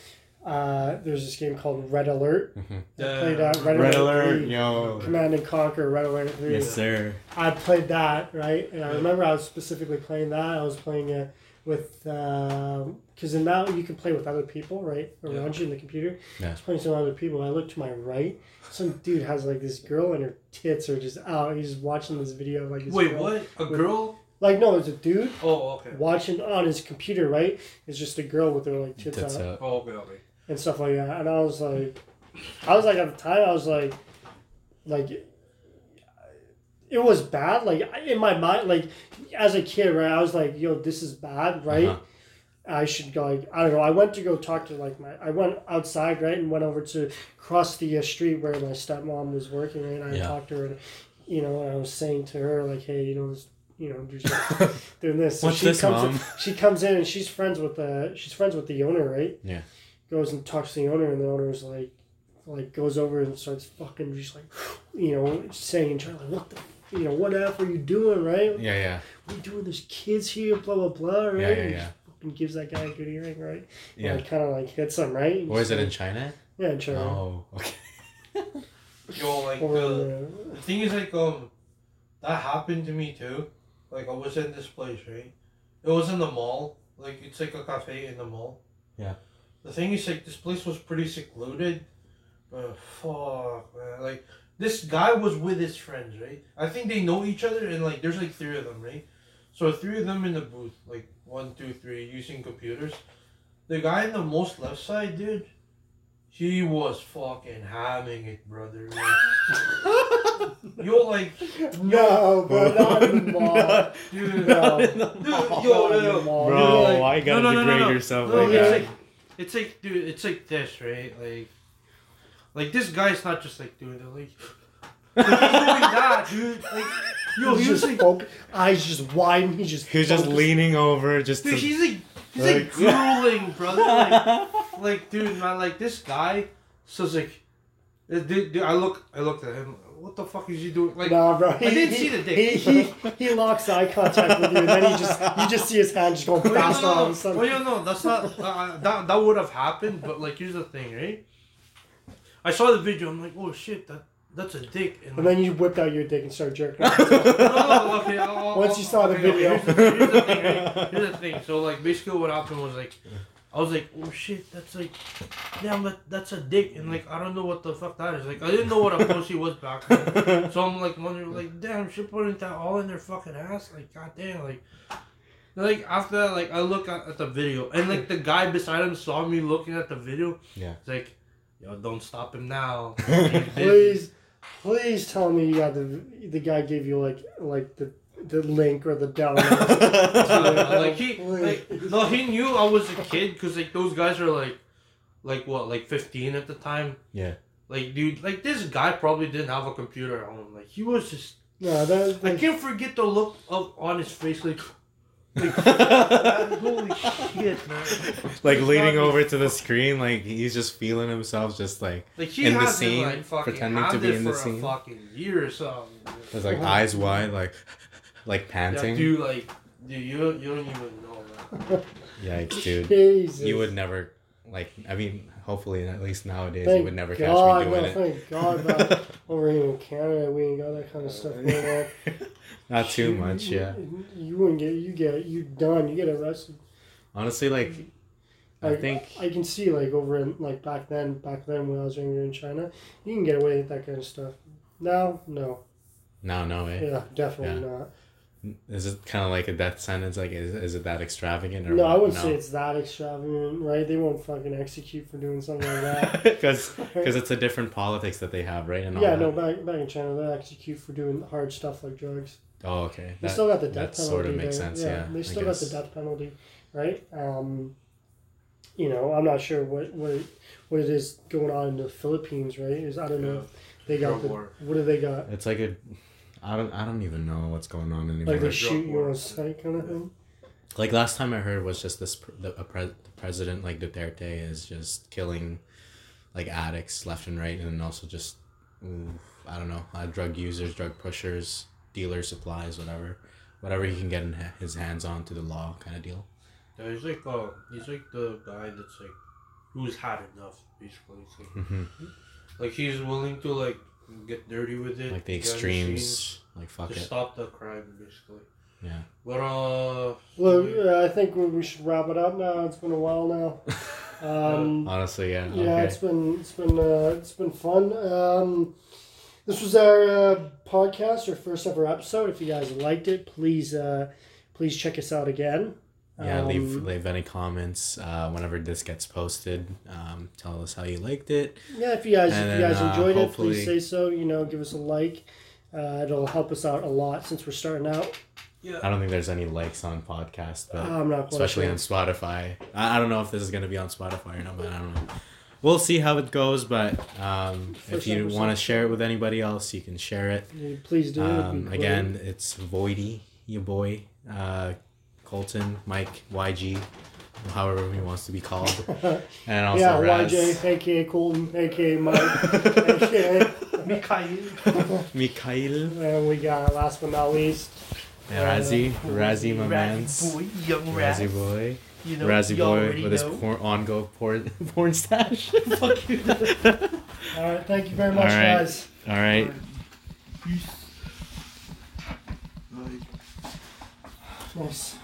uh, there's this game called Red Alert. I played uh, Red, Red Alert. alert, 3, yo. Command and Conquer Red Alert 3. Yes, sir. I played that, right? And I remember I was specifically playing that. I was playing it with, because in that you can play with other people, right? Around you in the computer. Yeah. I was playing with some other people. I look to my right. Some dude has like this girl and her tits are just out. He's just watching this video of like this Wait, girl. what? A girl? Like, no, it's a dude Oh, okay. watching on his computer, right? It's just a girl with her like tits That's out out. Oh, okay, okay. and stuff like that. And I was like, I was like at the time, I was like, like, it was bad. Like in my mind, like as a kid, right? I was like, yo, this is bad, right? Uh-huh. I should go. Like, I don't know. I went to go talk to like my. I went outside, right, and went over to cross the uh, street where my stepmom was working, right? And I Yeah. talked to her, and, you know, and I was saying to her like, hey, you know, this, you know, you're just doing this. So What's she this, comes mom? In, she comes in and she's friends with the she's friends with the owner, right? Yeah. Goes and talks to the owner, and the owner's like, like goes over and starts fucking just like, you know, saying trying like, what the, you know, what the f are you doing, right? Yeah, yeah. What are you doing? There's kids here, blah blah blah, right? Yeah, yeah, And yeah. just fucking gives that guy a good earring, right? Yeah. And kind of like hits him, right? Or is it in China? Yeah, in China. Oh, okay. Yo, like, Or, uh, uh, the thing is, like, um, that happened to me too. Like, I was in this place, right? It was in the mall. Like, it's like a cafe in the mall. Yeah. The thing is, like, this place was pretty secluded. But fuck, man. Like, this guy was with his friends, right? I think they know each other, and, like, there's, like, three of them, right? So, three of them in the booth, like, one, two, three, using computers. The guy in the most left side, dude, he was fucking having it, brother. Like, Yo, like, No, bro, not in the mall. dude, No. dude, yo, yo. Bro, like- why gotta no, no, no, degrade no, no. yourself No, like it's that? like, it's like, dude, it's like this, right? Like, like this guy's not just like doing it, like, like he's doing that, dude. Like, yo, he's he was just like, eyes just wide. He's just He was just leaning over just dude, to. he's like, he's like Like- drooling, brother. Like, like, dude, man, like this guy. So it's like, uh, dude, dude, I look, I looked at him. What the fuck is he doing? Like, Nah, bro. He, didn't he, see the dick. He, he, he locks eye contact with you, and then he just you just see his hand just going Oh, yeah, faster no, all of no, a sudden. oh, yeah, no, that's not. Uh, that that would have happened, but like, here's the thing, right? I saw the video. I'm like, oh shit, that that's a dick. And, And then you whipped out your dick and started jerking no, no, okay. I'll, I'll- Once you saw the okay, okay, video. here's, the, here's the thing. Right? Here's the thing. So like, basically, what happened was like, I was like, oh shit, that's like, damn, that, that's a dick, and like, I don't know what the fuck that is. Like, I didn't know what a pussy was back then. So I'm like wondering, like, damn, she putting that all in their fucking ass. Like, goddamn, like. Like after that, like I look at, at the video and like the guy beside him saw me looking at the video. Yeah. It's like, yo, don't stop him now. Please, please tell me you got the the guy gave you like like the the link or the download. like he like no he knew I was a kid because like those guys are like like what like 15 at the time Yeah. like dude like this guy probably didn't have a computer at home like he was just no, that, I can't forget the look of on his face like like holy shit man like leaning over to the screen, like he's just feeling himself, just like like he In the scene, been like pretending to be in the for scene. a fucking year or something with like eyes wide, like like yeah, panting. dude like dude you don't, you don't even know man Yikes, dude. Jesus. You would never like. I mean, hopefully, at least nowadays, Thank you would never God, catch me doing no, it. Thank God, man. Over here in Canada, we ain't got that kind of stuff going on. Not too You- much, you- yeah. You wouldn't get you get you done. You get arrested. Honestly, like, I Like, think I can see like over in like back then, back then when I was younger in China, you can get away with that kind of stuff. Now, no, no, no way. yeah, definitely not. Is it kind of like a death sentence? Like, is, is it that extravagant or No, I wouldn't say it's that extravagant, right? They won't fucking execute for doing something like that. because it's a different politics that they have, right? And all yeah, that. no, back back in China, they execute for doing hard stuff like drugs. Oh, okay. They That- still got the death that penalty. sort of makes there. sense. Yeah, they still got the death penalty, right? Um, you know, I'm not sure what what it, what it is going on in the Philippines, right? Is I don't know. They got the, what do they got? It's like a. I don't. I don't even know what's going on anymore. Like they shoot you war. on sight, kind of thing. like last time I heard was just this the, a pre- the president like Duterte is just killing like addicts left and right and also just ooh, I don't know uh, drug users drug pushers dealers supplies whatever whatever he can get in his hands on to the law kind of deal Yeah, he's like uh, he's like the guy that's like, who's had enough, basically. It's like, hmm like he's willing to like get dirty with it, like the extremes scenes, like fuck to it stop the crime, basically. yeah But uh, Well, yeah, I think we we should wrap it up now. It's been a while now. Um, honestly yeah yeah, okay it's been it's been uh, it's been fun. Um, this was our uh, podcast, our first ever episode. If you guys liked it, please uh, please check us out again. Yeah leave Um, leave any comments uh, whenever this gets posted um, tell us how you liked it Yeah, if you guys And if you then, guys uh, enjoyed it, please say so. You know, give us a like. Uh, it'll help us out a lot since we're starting out. Yeah. I don't think there's any likes on podcast but I'm not especially sure. on Spotify. I, I don't know if this is gonna be on Spotify or not, but I don't know. We'll see how it goes. But um, if you want to share it with anybody else, you can share it. Yeah, Please do. Um, great. again, it's Voidy, your boy, uh, Colton, Mike, YG, however he wants to be called, and also yeah, Raz, YJ, aka Colton, aka Mike, aka, Mikhail. Mikhail, and we got last but not least. and Razzie, uh, Razzie, my man's, boy, young rat. Razzie boy, You know, Razzie boy already with his know. porn, on-go porn, porn stash. Fuck you. All right, thank you very much, All right. guys. All right. Nice.